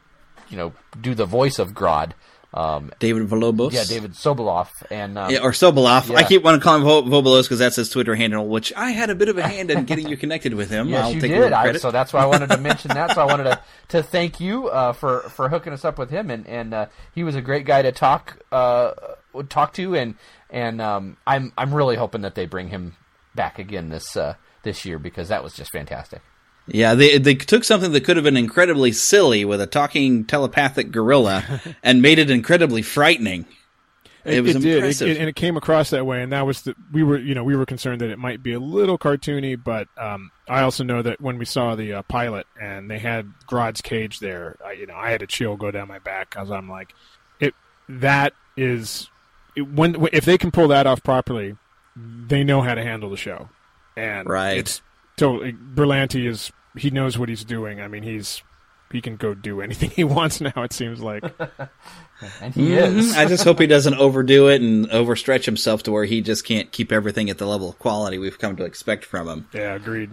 you know, do the voice of Grodd. Um, David Volobos. Yeah, David Sobolov. And, um, yeah, or Sobolov. Yeah. I keep wanting to call him Vo- Vobolos because that's his Twitter handle, which I had a bit of a hand in getting you connected with him. yes, I'll you take did. I, so that's why I wanted to mention that. So I wanted to, to thank you uh, for, for hooking us up with him. And, and uh, he was a great guy to talk uh, talk to. And, and um, I'm, I'm really hoping that they bring him back again this, uh, this year because that was just fantastic. Yeah, they they took something that could have been incredibly silly with a talking telepathic gorilla and made it incredibly frightening. It, it was it impressive. it, and it came across that way. And that was the we were you know we were concerned that it might be a little cartoony, but um, I also know that when we saw the uh, pilot and they had Grodd's cage there, I, you know I had a chill go down my back because I'm like, it that is it, when if they can pull that off properly, they know how to handle the show, and Right. it's totally Berlanti is he knows what he's doing. I mean he's he can go do anything he wants now. It seems like. and he Mhm. is. I just hope he doesn't overdo it and overstretch himself to where he just can't keep everything at the level of quality we've come to expect from him. Yeah, agreed.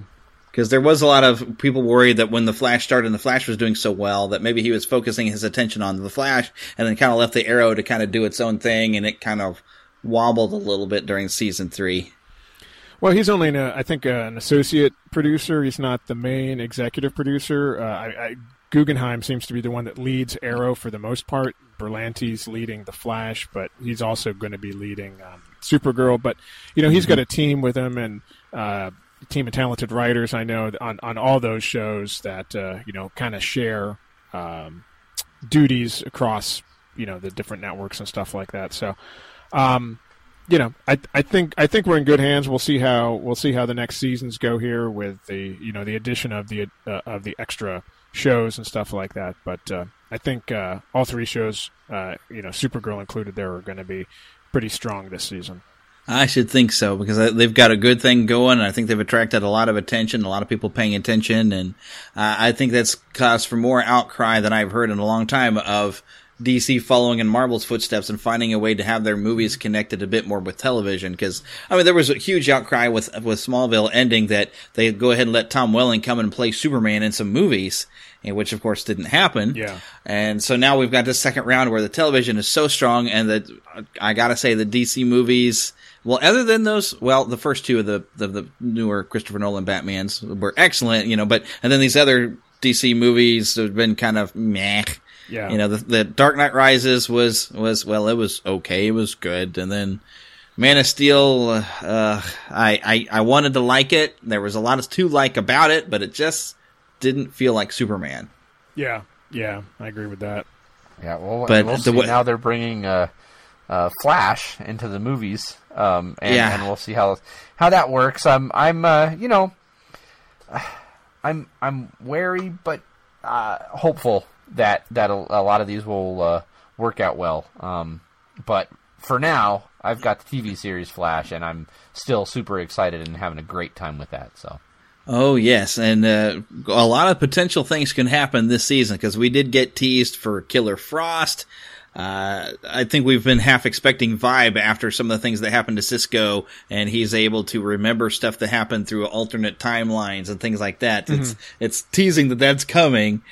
Because there was a lot of people worried that when the Flash started and the Flash was doing so well, that maybe he was focusing his attention on the Flash and then kind of left the Arrow to kind of do its own thing, and it kind of wobbled a little bit during season three. Well, he's only, an, uh, think, uh, an associate producer. He's not the main executive producer. Uh, I, I, Guggenheim seems to be the one that leads Arrow for the most part. Berlanti's leading the Flash, but he's also going to be leading um, Supergirl. But you know, he's got a team with him and uh, a team of talented writers. I know on on all those shows that uh, you know kind of share um, duties across you know the different networks and stuff like that. So. Um, you know, I I think I think we're in good hands. We'll see how we'll see how the next seasons go here with the you know the addition of the uh, of the extra shows and stuff like that. But uh, I think uh, all three shows, uh, you know, Supergirl included, there are going to be pretty strong this season. I should think so because they've got a good thing going, and I think they've attracted a lot of attention, a lot of people paying attention, and uh, I think that's caused for more outcry than I've heard in a long time of DC following in Marvel's footsteps and finding a way to have their movies connected a bit more with television. Because I mean, there was a huge outcry with with Smallville ending that they go ahead and let Tom Welling come and play Superman in some movies, eh, which of course didn't happen. Yeah. And so now we've got this second round where the television is so strong, and that I gotta say the DC movies. Well, other than those, well, the first two of the the, the newer Christopher Nolan Batman's were excellent, you know, but and then these other DC movies have been kind of meh. Yeah. You know, the, the Dark Knight Rises was was well, it was okay, it was good, and then Man of Steel, uh, uh, I, I I wanted to like it. There was a lot to like about it, but it just didn't feel like Superman. Yeah, yeah, I agree with that. Yeah, well, But we'll the see. wa- now they're bringing uh, uh, Flash into the movies, um, and, Yeah. and we'll see how how that works. I'm I'm uh, you know, I'm I'm wary but uh, hopeful that that a, a lot of these will uh, work out well. Um, but for now, I've got the TV series Flash, and I'm still super excited and having a great time with that. So. Oh yes, and uh, a lot of potential things can happen this season because we did get teased for Killer Frost. Uh, I think we've been half expecting Vibe after some of the things that happened to Cisco, and he's able to remember stuff that happened through alternate timelines and things like that. It's it's teasing that that's coming,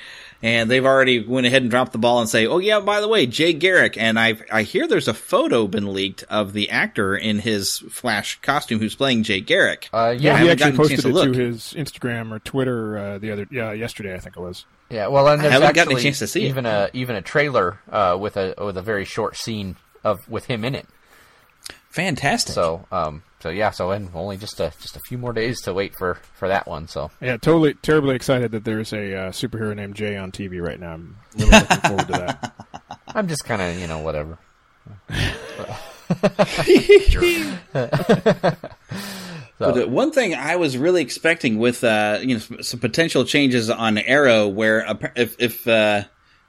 and they've already went ahead and dropped the ball and say, "Oh yeah, by the way, Jay Garrick." And I I hear there's a photo been leaked of the actor in his Flash costume who's playing Jay Garrick. Uh, Yeah, I he haven't actually gotten a posted chance it to look. to his Instagram or Twitter uh, the other yeah yesterday I think it was. Yeah, well, and I haven't gotten a chance to see it. even a even a trailer uh, with a with a very short scene of with him in it. Fantastic. So, um, so yeah, so and only just a just a few more days to wait for for that one. So Yeah, totally terribly excited that there's a uh, superhero named Jay on TV right now. I'm really looking forward to that. I'm just kind of you know whatever. But uh, one thing I was really expecting with uh, you know some, some potential changes on Arrow, where if if uh,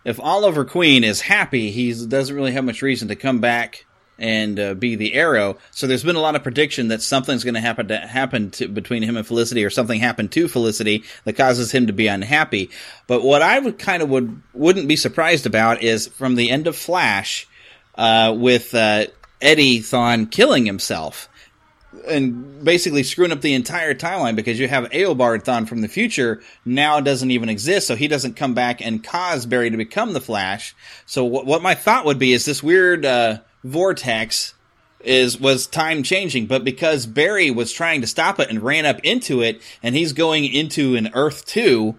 if Oliver Queen is happy, he doesn't really have much reason to come back and uh, be the Arrow. So there's been a lot of prediction that something's going to happen to happen to, between him and Felicity, or something happened to Felicity that causes him to be unhappy. But what I would kind of would wouldn't be surprised about is from the end of Flash, uh, with uh, Eddie Thawne killing himself and basically screwing up the entire timeline because you have Eobard Thawne from the future now doesn't even exist, so he doesn't come back and cause Barry to become the Flash. So what, what my thought would be is this weird uh, vortex is was time changing, but because Barry was trying to stop it and ran up into it, and he's going into an Earth two.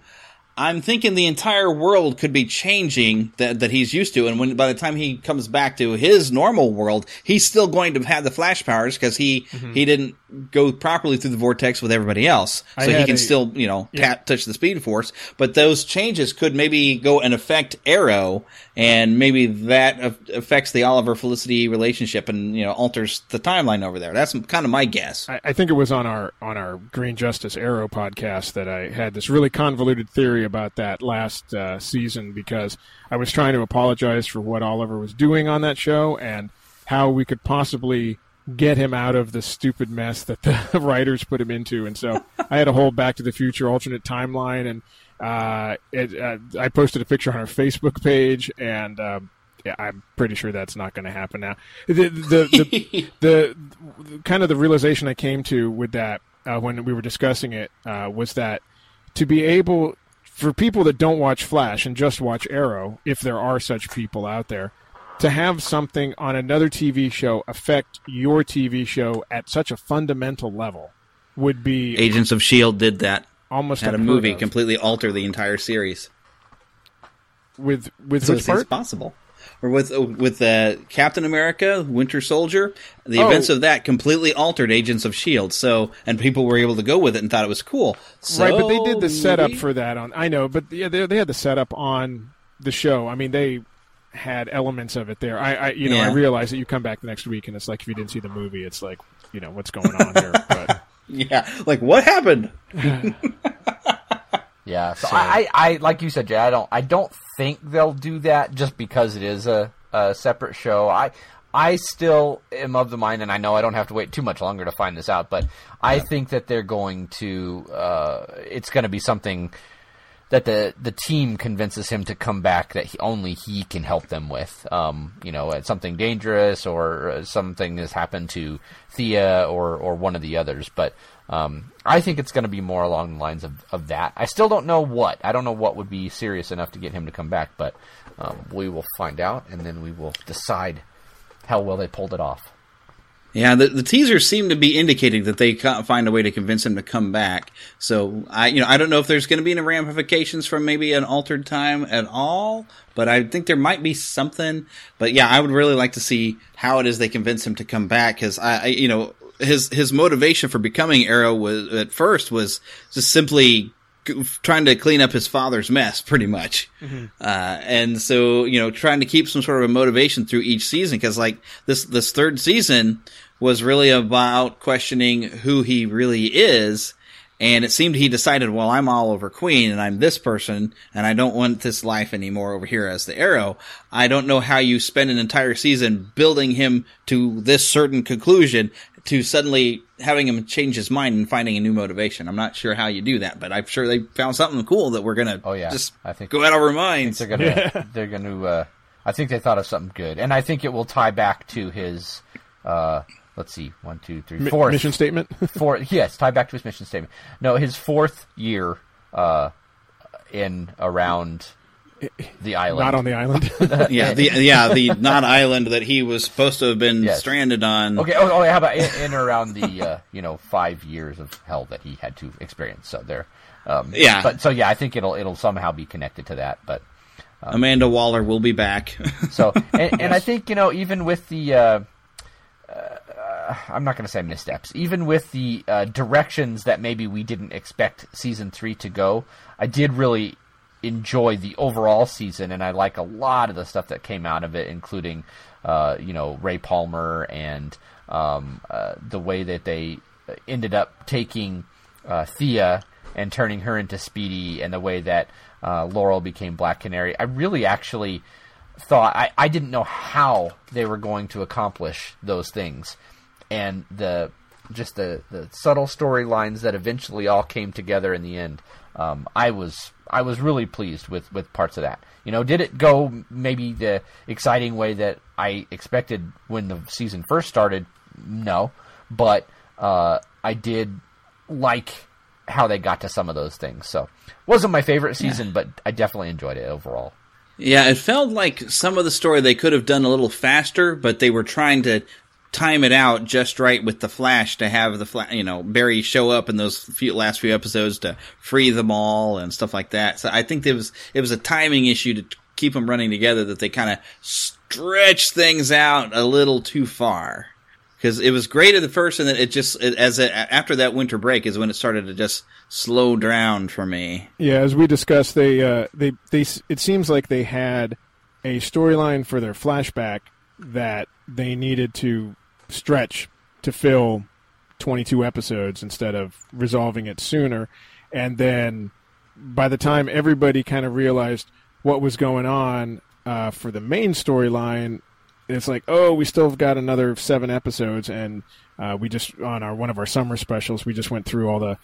I'm thinking the entire world could be changing that that he's used to, and when by the time he comes back to his normal world, he's still going to have the flash powers because he mm-hmm. he didn't go properly through the vortex with everybody else, so he can a- still you know Yeah. touch the speed force. But those changes could maybe go and affect Arrow, and maybe that affects the Oliver Felicity relationship, and you know alters the timeline over there. That's kind of my guess. I, I think it was on our on our Green Justice Arrow podcast that I had this really convoluted theory about that last uh, season because I was trying to apologize for what Oliver was doing on that show and how we could possibly get him out of the stupid mess that the writers put him into. And so I had a whole Back to the Future alternate timeline, and uh, it, uh, I posted a picture on our Facebook page, and um, yeah, I'm pretty sure that's not going to happen now. The the, the, the the kind of the realization I came to with that uh, when we were discussing it uh, was that to be able for people that don't watch Flash and just watch Arrow, if there are such people out there, to have something on another TV show affect your TV show at such a fundamental level would be Agents of Shield did that. Almost Had a movie of. completely alter the entire series. with with So which part? possible. Or with uh, with uh, Captain America, Winter Soldier, the Oh. events of that completely altered Agents of Shield. So and people were able to go with it and thought it was cool. So right, but they did the setup maybe- for that on. I know, but yeah, they, they had the setup on the show. I mean, they had elements of it there. I, I you know, I realize that you come back the next week and it's like if you didn't see the movie, it's like you know what's going on here. But Yeah, like what happened? Yeah, so, I, I, I, like you said, Jay, I don't, I don't think they'll do that just because it is a, a separate show. I, I still am of the mind, and I know I don't have to wait too much longer to find this out, but I think that they're going to, uh, it's going to be something that the the team convinces him to come back that he, only he can help them with. Um, you know, it's something dangerous or uh, something has happened to Thea or or one of the others. But um, I think it's going to be more along the lines of, of that. I still don't know what. I don't know what would be serious enough to get him to come back, but um, we will find out, and then we will decide how well they pulled it off. Yeah, the, the teasers seem to be indicating that they can't find a way to convince him to come back. So I, you know, I don't know if there's going to be any ramifications from maybe an altered time at all, but I think there might be something. But yeah, I would really like to see how it is they convince him to come back because I, I, you know, his his motivation for becoming Arrow was at first was just simply trying to clean up his father's mess, pretty much. Uh, and so, you know, trying to keep some sort of a motivation through each season because, like, this this third season was really about questioning who he really is. And it seemed he decided, well, I'm Oliver Queen and I'm this person and I don't want this life anymore over here as the Arrow. I don't know how you spend an entire season building him to this certain conclusion to suddenly having him change his mind and finding a new motivation. I'm not sure how you do that, but I'm sure they found something cool that we're gonna Oh yeah, just I think go out of our minds. they're gonna they're gonna. Uh, I think they thought of something good, and I think it will tie back to his. Uh, let's see, one, two, three, Mi- fourth mission statement? fourth, yes, tie back to his mission statement. No, his fourth year uh, in around the island. Not on the island. yeah, the yeah the not island that he was supposed to have been Yes. stranded on. Okay. Oh, oh, how about in, in or around the uh, you know five years of hell that he had to experience? So there. Um, Yeah. But so yeah, I think it'll it'll somehow be connected to that. But Amanda Waller will be back. so and, and I think you know even with the. Uh, uh, I'm not going to say missteps. Even with the uh, directions that maybe we didn't expect season three to go, I did really enjoy the overall season, and I like a lot of the stuff that came out of it, including, uh, you know, Ray Palmer and um, uh, the way that they ended up taking uh, Thea and turning her into Speedy, and the way that uh, Laurel became Black Canary. I really actually thought I, I didn't know how they were going to accomplish those things and the just the, the subtle storylines that eventually all came together in the end um, I was I was really pleased with, with parts of that. You know did it go maybe the exciting way that I expected when the season first started? No. But uh, I did like how they got to some of those things. So wasn't my favorite season but I definitely enjoyed it overall. Yeah, it felt like some of the story they could have done a little faster, but they were trying to time it out just right with the Flash to have the Fla- you know Barry show up in those few last few episodes to free them all and stuff like that. So I think it was it was a timing issue to keep them running together that they kind of stretched things out a little too far. Because it was great at the first, and then it just it, as it, after that winter break is when it started to just slow down for me. Yeah, as we discussed, they uh, they they it seems like they had a storyline for their flashback that they needed to stretch to fill 22 episodes instead of resolving it sooner. And then by the time everybody kind of realized what was going on uh, for the main storyline, it's like, oh, we still have got another seven episodes, and uh, we just on our one of our summer specials, we just went through all the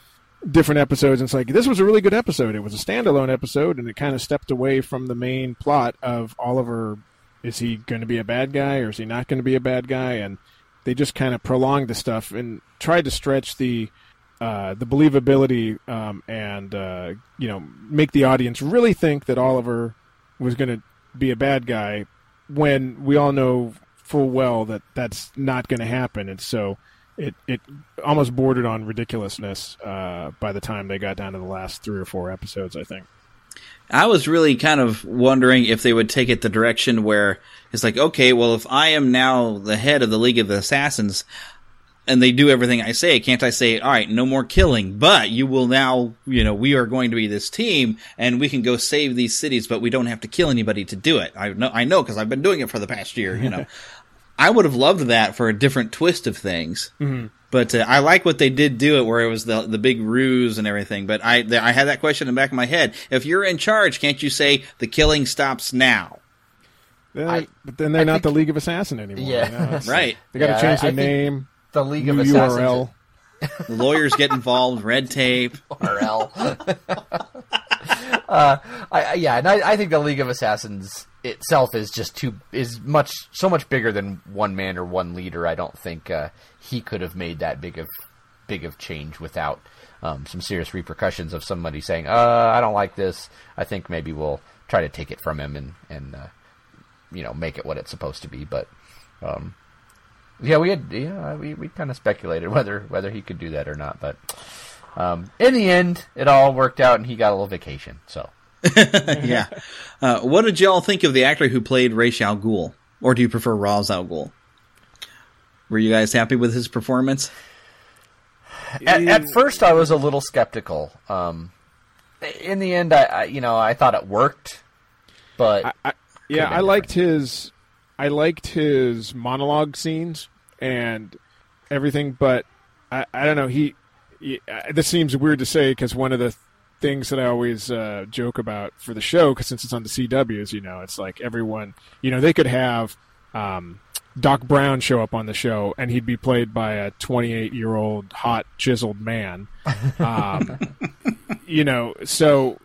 different episodes. And it's like this was a really good episode. It was a standalone episode, and it kind of stepped away from the main plot of Oliver. Is he going to be a bad guy, or is he not going to be a bad guy? And they just kind of prolonged the stuff and tried to stretch the uh, the believability um, and uh, you know make the audience really think that Oliver was going to be a bad guy when we all know full well that that's not going to happen, and so it it almost bordered on ridiculousness uh, by the time they got down to the last three or four episodes. I think. I was really kind of wondering if they would take it the direction where it's like, okay, well, if I am now the head of the League of the Assassins and they do everything I say, can't I say, all right, no more killing, but you will now, you know, we are going to be this team and we can go save these cities, but we don't have to kill anybody to do it. I know, I know, because I've been doing it for the past year, you know. I would have loved that for a different twist of things. Mhm. But uh, I like what they did do it, where it was the the big ruse and everything. But I th- I had that question in the back of my head. If you're in charge, can't you say the killing stops now? Then, but then they're not the League of Assassins anymore. Yeah. you Right. They got to Yeah, change I- their I name. the League of Assassins- URL. The lawyers get involved, red tape. RL. uh, I, yeah, and I, I think the League of Assassins itself is just too is much so much bigger than one man or one leader. I don't think uh, he could have made that big of big of change without um, some serious repercussions of somebody saying, "Uh, I don't like this." I think maybe we'll try to take it from him and and uh, you know make it what it's supposed to be. But um, yeah, we had yeah we, we kind of speculated whether whether he could do that or not, but um, in the end, it all worked out, and he got a little vacation. So yeah. Uh, what did y'all think of the actor who played Ra's al Ghul, or do you prefer Ra's al Ghul? Were you guys happy with his performance? at, at first, I was a little skeptical. Um, in the end, I, I you know I thought it worked, but I, I, yeah, I liked his, I liked his monologue scenes and everything, but I, I don't know. He, he uh, this seems weird to say because one of the things that I always uh, joke about for the show, because since it's on the CWs, you know, it's like everyone, you know, they could have um, Doc Brown show up on the show and he'd be played by a 28 year old hot chiseled man. Um, you know, so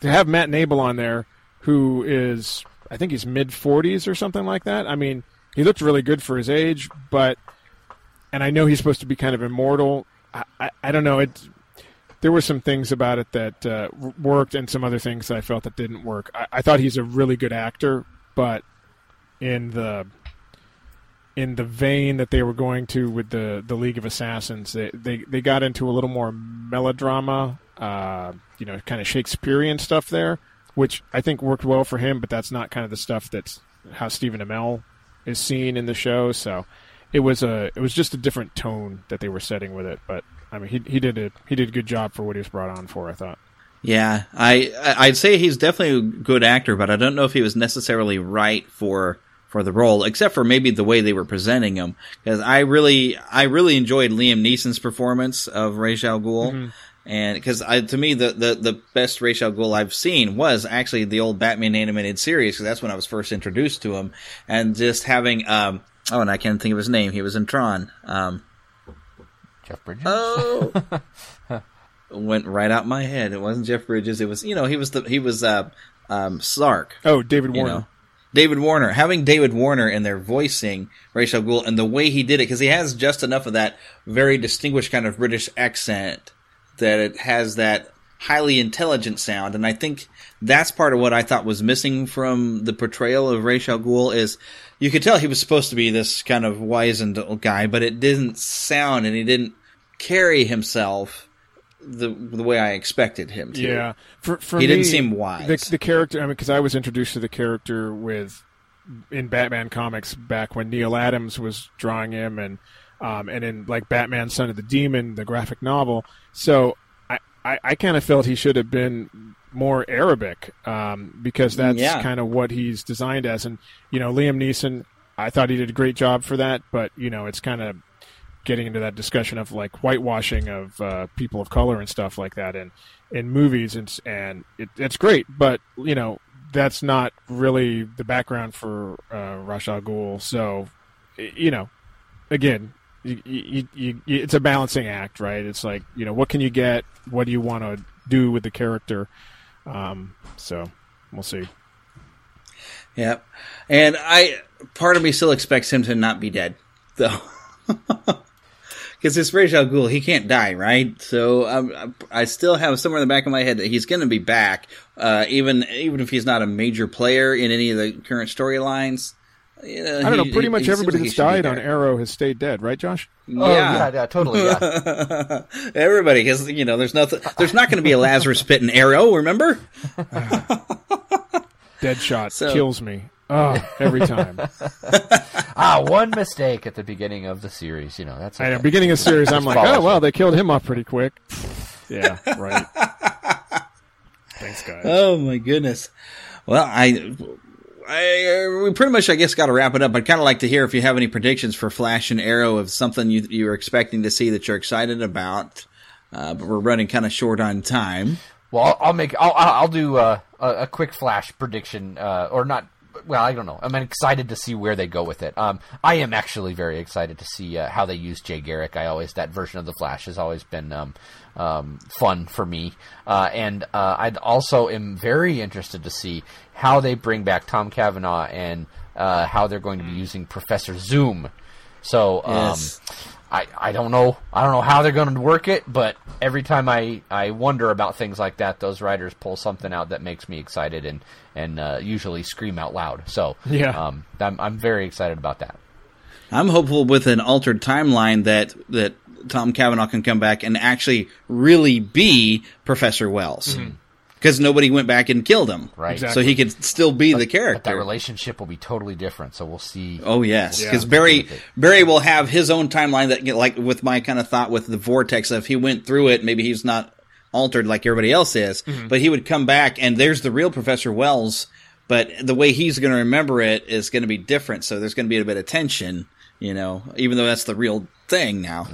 to have Matt Nable on there, who is I think he's mid 40s or something like that. I mean, he looked really good for his age, but and I know he's supposed to be kind of immortal. I, I, don't know. It there were some things about it that uh, worked, and some other things I felt that didn't work. I, I thought he's a really good actor, but in the in the vein that they were going to with the the League of Assassins, they they, they got into a little more melodrama, uh, you know, kind of Shakespearean stuff there, which I think worked well for him. But that's not kind of the stuff that's how Stephen Amell is seen in the show. So it was a it was just a different tone that they were setting with it. But I mean, he he did a he did a good job for what he was brought on for. I thought. Yeah, I I'd say he's definitely a good actor, but I don't know if he was necessarily right for for the role, except for maybe the way they were presenting him. Because I really I really enjoyed Liam Neeson's performance of Ra's al Ghul. Mhm. And because to me, the, the, the best Ra's al Ghul I've seen was actually the old Batman animated series, because that's when I was first introduced to him. And just having, um, oh, and I can't think of his name. He was in Tron. Um, Jeff Bridges. Oh, went right out my head. It wasn't Jeff Bridges. It was, you know, he was the he was uh, um, Sark. Oh, David you Warner. know. David Warner, having David Warner in there voicing Ra's al Ghul and the way he did it, because he has just enough of that very distinguished kind of British accent that it has that highly intelligent sound, and I think that's part of what I thought was missing from the portrayal of Ra's al Ghul is you could tell he was supposed to be this kind of wizened guy, but it didn't sound and he didn't carry himself the the way I expected him to. Yeah, for for he me, didn't seem wise. The, the character, I mean, because I was introduced to the character with in Batman comics back when Neal Adams was drawing him, and um, and in like Batman: Son of the Demon, the graphic novel. So I I, I kind of felt he should have been more Arabic um, because that's Yeah. kind of what he's designed as, and you know Liam Neeson. I thought he did a great job for that, but you know it's kind of getting into that discussion of like whitewashing of uh, people of color and stuff like that in in movies and and it, it's great but you know that's not really the background for uh, Ra's al Ghul so you know again you, you, you, you, it's a balancing act right it's like you know what can you get what do you want to do with the character um, so we'll see Yep. And I, part of me still expects him to not be dead, though. Because this Ra's al Ghul, he can't die, right? So um, I still have somewhere in the back of my head that he's going to be back, uh, even even if he's not a major player in any of the current storylines. You know, I don't he- know pretty he- much he everybody like that's should died on. Arrow has stayed dead right Josh Oh, yeah, yeah, totally, yeah. Everybody, because you know, there's nothing. There's not going to be a Lazarus pit and arrow. Remember? Deadshot So- kills me oh every time ah, one mistake at the beginning of the series. You know, that's I know. okay. Beginning of the series, I'm like, follows oh well, they killed him off pretty quick. Yeah, right. Thanks, guys. Oh my goodness. Well, I, I we pretty much I guess got to wrap it up. I'd kind of like to hear if you have any predictions for Flash and Arrow of something you you're expecting to see that you're excited about. Uh, but we're running kind of short on time. Well, I'll, make. I'll, I'll I'll do uh, a, a quick flash prediction, uh, or not. Well, I don't know. I'm excited to see where they go with it. Um, I am actually very excited to see uh, how they use Jay Garrick. I always that version of the Flash has always been um, um, fun for me, uh, and uh, I also am very interested to see how they bring back Tom Cavanagh and uh, how they're going to be using Professor Zoom. So, um, Yes. I, I don't know I don't know how they're going to work it, but every time I, I wonder about things like that, those writers pull something out that makes me excited and and uh, usually scream out loud. So Yeah. um, I'm I'm very excited about that. I'm hopeful with an altered timeline that that Tom Cavanagh can come back and actually really be Professor Wells. Because nobody went back and killed him, Right. So he could still be the character. But that relationship will be totally different. So we'll see. Oh yes, Yeah. because Barry Barry will have his own timeline that like with my kind of thought with the vortex. If he went through it, maybe he's not altered like everybody else is, Mhm. but he would come back and there's the real Professor Wells. But the way he's going to remember it is going to be different. So there's going to be a bit of tension, you know, even though that's the real thing now.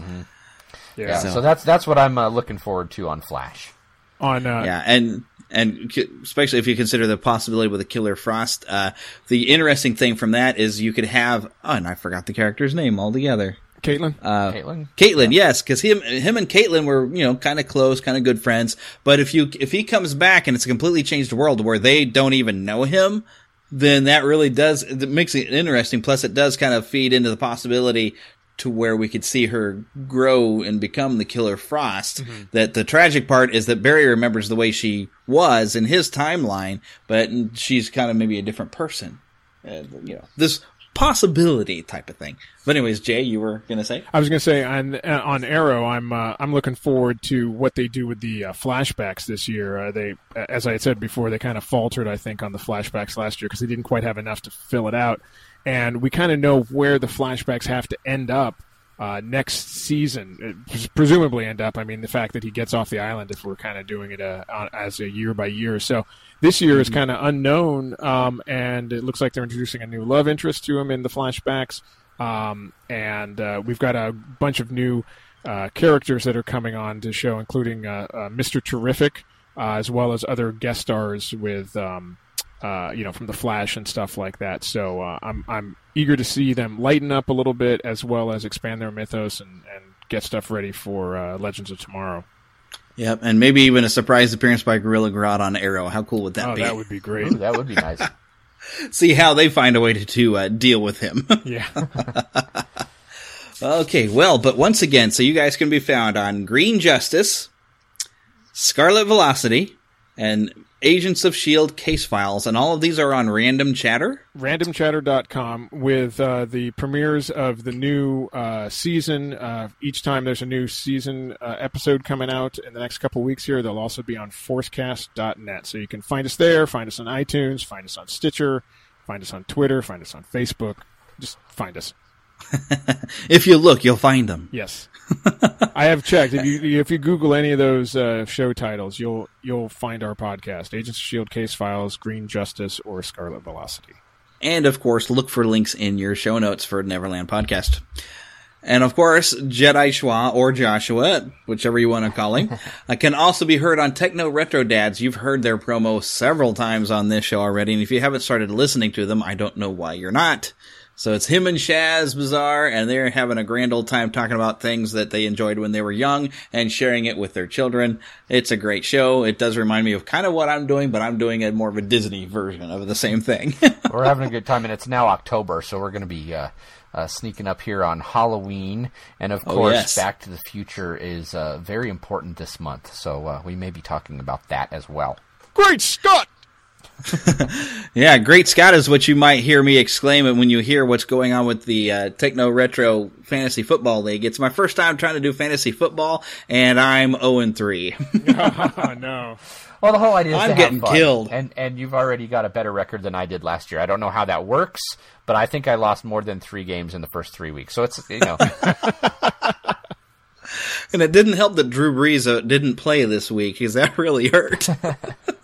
Yeah. So, that's that's what I'm uh, looking forward to on Flash. On uh, yeah, and and especially if you consider the possibility with a Killer Frost, uh, the interesting thing from that is you could have. Oh, and I forgot the character's name altogether. Caitlin. Uh, Caitlin. Caitlin, yes, because him, him and Caitlin were, you know, kind of close, kind of good friends. But if you, if he comes back and it's a completely changed world where they don't even know him, then that really does, it makes it interesting. Plus, it does kind of feed into the possibility to where we could see her grow and become the Killer Frost. That the tragic part is that Barry remembers the way she was in his timeline, but she's kind of maybe a different person. Uh, you know, this possibility type of thing. But anyways, Jay, you were gonna say? I was going to say on on Arrow, I'm uh, I'm looking forward to what they do with the uh, flashbacks this year. Uh, they, as I had said before, they kind of faltered, I think, on the flashbacks last year because they didn't quite have enough to fill it out, and we kind of know where the flashbacks have to end up. Uh, next season, uh, presumably end up. I mean, the fact that he gets off the island, if we're kind of doing it uh, on, as a year by year. So this year is kind of unknown, um, and it looks like they're introducing a new love interest to him in the flashbacks. Um, and uh, we've got a bunch of new uh, characters that are coming on to show, including uh, uh, Mr. Terrific, uh, as well as other guest stars with, um, uh, you know, from the Flash and stuff like that. So uh, I'm I'm eager to see them lighten up a little bit, as well as expand their mythos and, and get stuff ready for uh, Legends of Tomorrow. Yep, and maybe even a surprise appearance by Gorilla Grodd on Arrow. How cool would that oh, be? that would be great. Ooh, that would be nice. See how they find a way to, to uh, deal with him. yeah. okay, well, but once again, so you guys can be found on Green Justice, Scarlet Velocity, and Agents of S.H.I.E.L.D. case files, and all of these are on Random Chatter. randomchatter.com with uh, the premieres of the new uh, season. Uh, each time there's a new season uh, episode coming out in the next couple weeks here, they'll also be on forcecast.net. So you can find us there, find us on iTunes, find us on Stitcher, find us on Twitter, find us on Facebook. Just find us. If you look, you'll find them. Yes. I have checked. If you if you Google any of those uh, show titles, you'll you'll find our podcast: Agents of Shield, Case Files, Green Justice, or Scarlet Velocity. And of course, look for links in your show notes for Neverland Podcast. And of course, Jedi Shaw or Joshua, whichever you want to call him, uh, can also be heard on Techno Retro Dads. You've heard their promo several times on this show already, and if you haven't started listening to them, I don't know why you're not. So it's him and Shaz Bazaar, and they're having a grand old time talking about things that they enjoyed when they were young and sharing it with their children. It's a great show. It does remind me of kind of what I'm doing, but I'm doing a more of a Disney version of the same thing. we're having a good time, and it's now October, so we're going to be uh, uh, sneaking up here on Halloween, and of Oh, course, yes. Back to the Future is uh, very important this month, so uh, we may be talking about that as well. Great Scott! Yeah, Great Scott is what you might hear me exclaim when you hear what's going on with the uh, Techno Retro Fantasy Football League. It's my first time trying to do fantasy football, and I'm 0 3. oh no. Well, the whole idea is I'm to have getting fun. killed. and and you've already got a better record than I did last year. I don't know how that works, but I think I lost more than three games in the first three weeks. So it's you know, And it didn't help that Drew Brees uh, didn't play this week because that really hurt.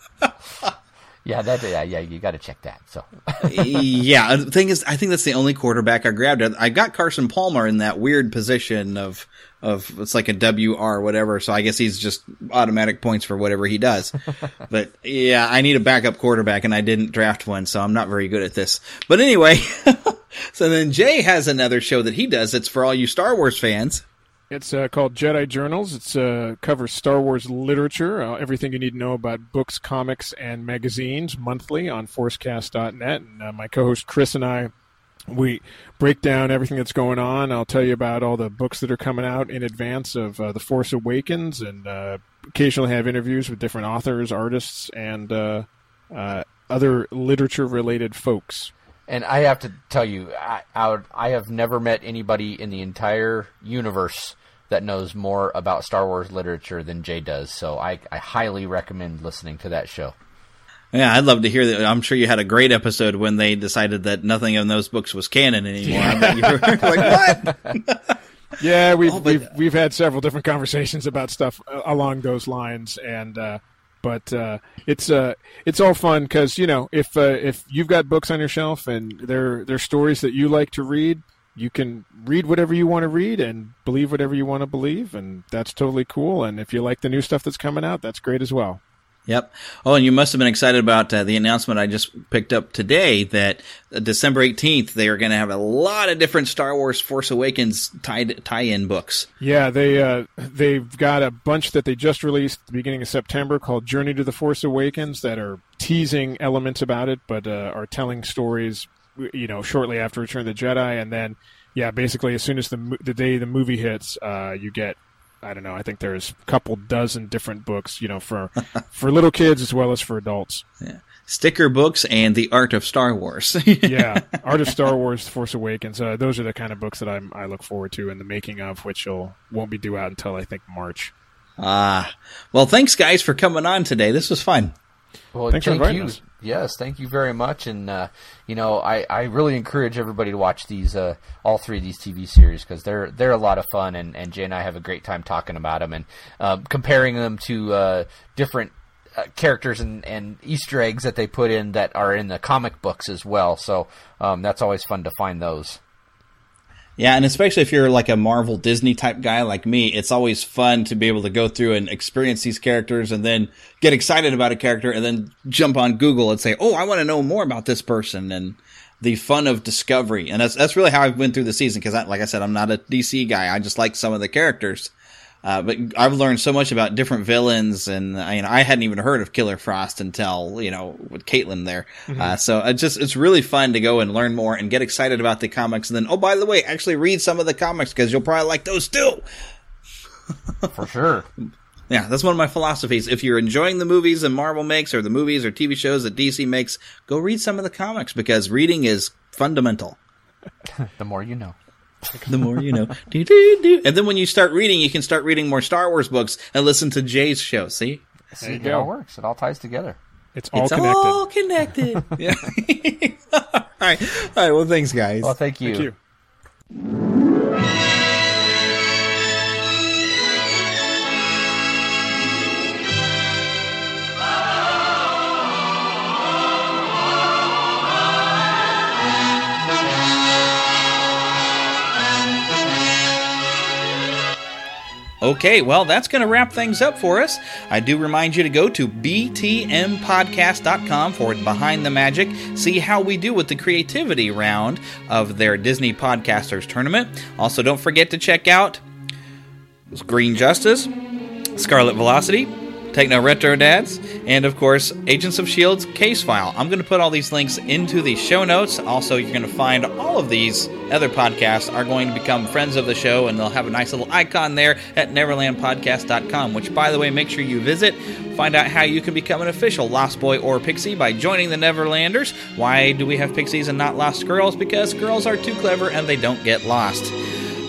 yeah, that yeah, yeah, you got to check that. So yeah, uh, the thing is, I think that's the only quarterback I grabbed. I got Carson Palmer in that weird position of of it's like a WR whatever. So I guess he's just automatic points for whatever he does. but yeah, I need a backup quarterback, and I didn't draft one, so I'm not very good at this. But anyway, so then Jay has another show that he does. It's for all you Star Wars fans. It's uh, called Jedi Journals. It's uh, covers Star Wars literature, uh, everything you need to know about books, comics, and magazines monthly on ForceCast.net. And uh, my co-host Chris and I, we break down everything that's going on. I'll tell you about all the books that are coming out in advance of uh, The Force Awakens, and uh, occasionally have interviews with different authors, artists, and other literature-related folks. And I have to tell you, I, I, would, I have never met anybody in the entire universe that knows more about Star Wars literature than Jay does. So I, I highly recommend listening to that show. Yeah, I'd love to hear that. I'm sure you had a great episode when they decided that nothing in those books was canon anymore. I bet you were like, what? Yeah, we've Oh, but- we've we've had several different conversations about stuff uh, along those lines, and uh, but uh, it's uh, it's all fun because you know if uh, if you've got books on your shelf and they're they're stories that you like to read, you can read whatever you want to read and believe whatever you want to believe, and that's totally cool. And if you like the new stuff that's coming out, that's great as well. Yep. Oh, and you must have been excited about uh, the announcement I just picked up today that uh, December 18th they are going to have a lot of different Star Wars Force Awakens tie tie-in books. Yeah, they uh, they've got a bunch that they just released at the beginning of September called Journey to the Force Awakens that are teasing elements about it, but uh, are telling stories, you know, shortly after Return of the Jedi, and then Yeah, basically, as soon as the the day the movie hits, uh, you get I don't know. I think there's a couple dozen different books, you know, for for little kids as well as for adults. Yeah. Sticker books and the art of Star Wars. yeah, Art of Star Wars: Force Awakens. Uh, those are the kind of books that I'm, I look forward to, and the making of which will won't be due out until I think March. Ah, well, thanks guys for coming on today. This was fun. Well, Thanks for thank inviting you. us. Yes, thank you very much. And uh, you know, I, I really encourage everybody to watch these uh, all three of these TV series because they're they're a lot of fun, and, and Jay and I have a great time talking about them and uh, comparing them to uh, different uh, characters and, and Easter eggs that they put in that are in the comic books as well. So um, that's always fun to find those. Yeah, and especially if you're like a Marvel Disney type guy like me, it's always fun to be able to go through and experience these characters and then get excited about a character and then jump on Google and say, "Oh, I want to know more about this person." And the fun of discovery. And that's that's really how I've went through the season because like I said, I'm not a DC guy. I just like some of the characters. Uh, but I've learned so much about different villains, and I, you know, I hadn't even heard of Killer Frost until you know with Caitlin there. Mhm. Uh, so it's just it's really fun to go and learn more and get excited about the comics, and then oh by the way, actually read some of the comics because you'll probably like those too. For sure. Yeah, that's one of my philosophies. If you're enjoying the movies that Marvel makes, or the movies or TV shows that DC makes, go read some of the comics because reading is fundamental. the more you know. The more you know. Do, do, do. And then when you start reading, you can start reading more Star Wars books and listen to Jay's show. See? See, it all works. It all ties together. It's all It's connected. all connected. yeah. all right. All right. Well, thanks, guys. Well, thank you. Thank you. Okay, well, that's going to wrap things up for us. I do remind you to go to btmpodcast.com for Behind the Magic, see how we do with the creativity round of their Disney Podcasters tournament. Also, don't forget to check out Green Justice, Scarlet Velocity, Techno Retro Dads, and of course, Agents of S.H.I.E.L.D.'s case file. I'm going to put all these links into the show notes. Also, you're going to find all of these other podcasts are going to become friends of the show, and they'll have a nice little icon there at neverlandpodcast.com, which, by the way, make sure you visit. Find out how you can become an official Lost Boy or Pixie by joining the Neverlanders. Why do we have pixies and not lost girls? Because girls are too clever and they don't get lost.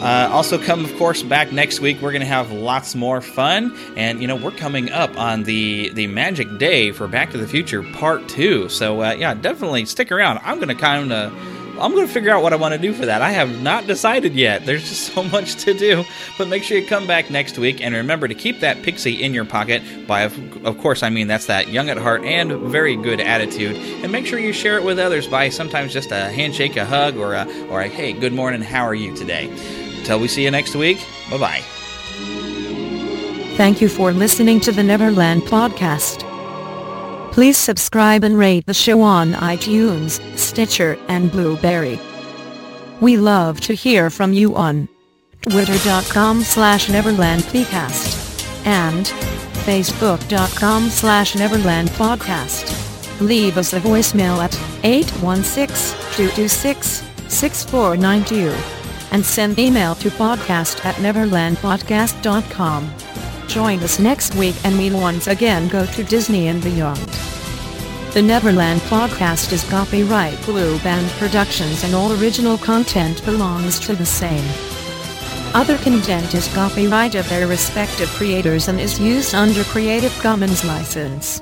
Uh, also, come of course back next week. We're going to have lots more fun, and you know we're coming up on the the Magic Day for Back to the Future Part Two. So uh, yeah, definitely stick around. I'm going to kind of. I'm going to figure out what I want to do for that. I have not decided yet. There's just so much to do. But make sure you come back next week and remember to keep that pixie in your pocket. By, of, of course, I mean that's that young at heart and very good attitude. And make sure you share it with others by sometimes just a handshake, a hug, or a, or a hey, good morning, how are you today? Until we see you next week, bye bye. Thank you for listening to the Neverland Podcast. Please subscribe and rate the show on iTunes, Stitcher, and Blubrry. We love to hear from you on twitter.com slash neverlandpcast and facebook.com slash neverlandpodcast. Leave us a voicemail at 816-226-6492 and send email to podcast at neverlandpodcast.com. Join us next week and we once again go to Disney and beyond. The Neverland podcast is copyright Blue Band Productions and all original content belongs to the same. Other content is copyright of their respective creators and is used under Creative Commons license.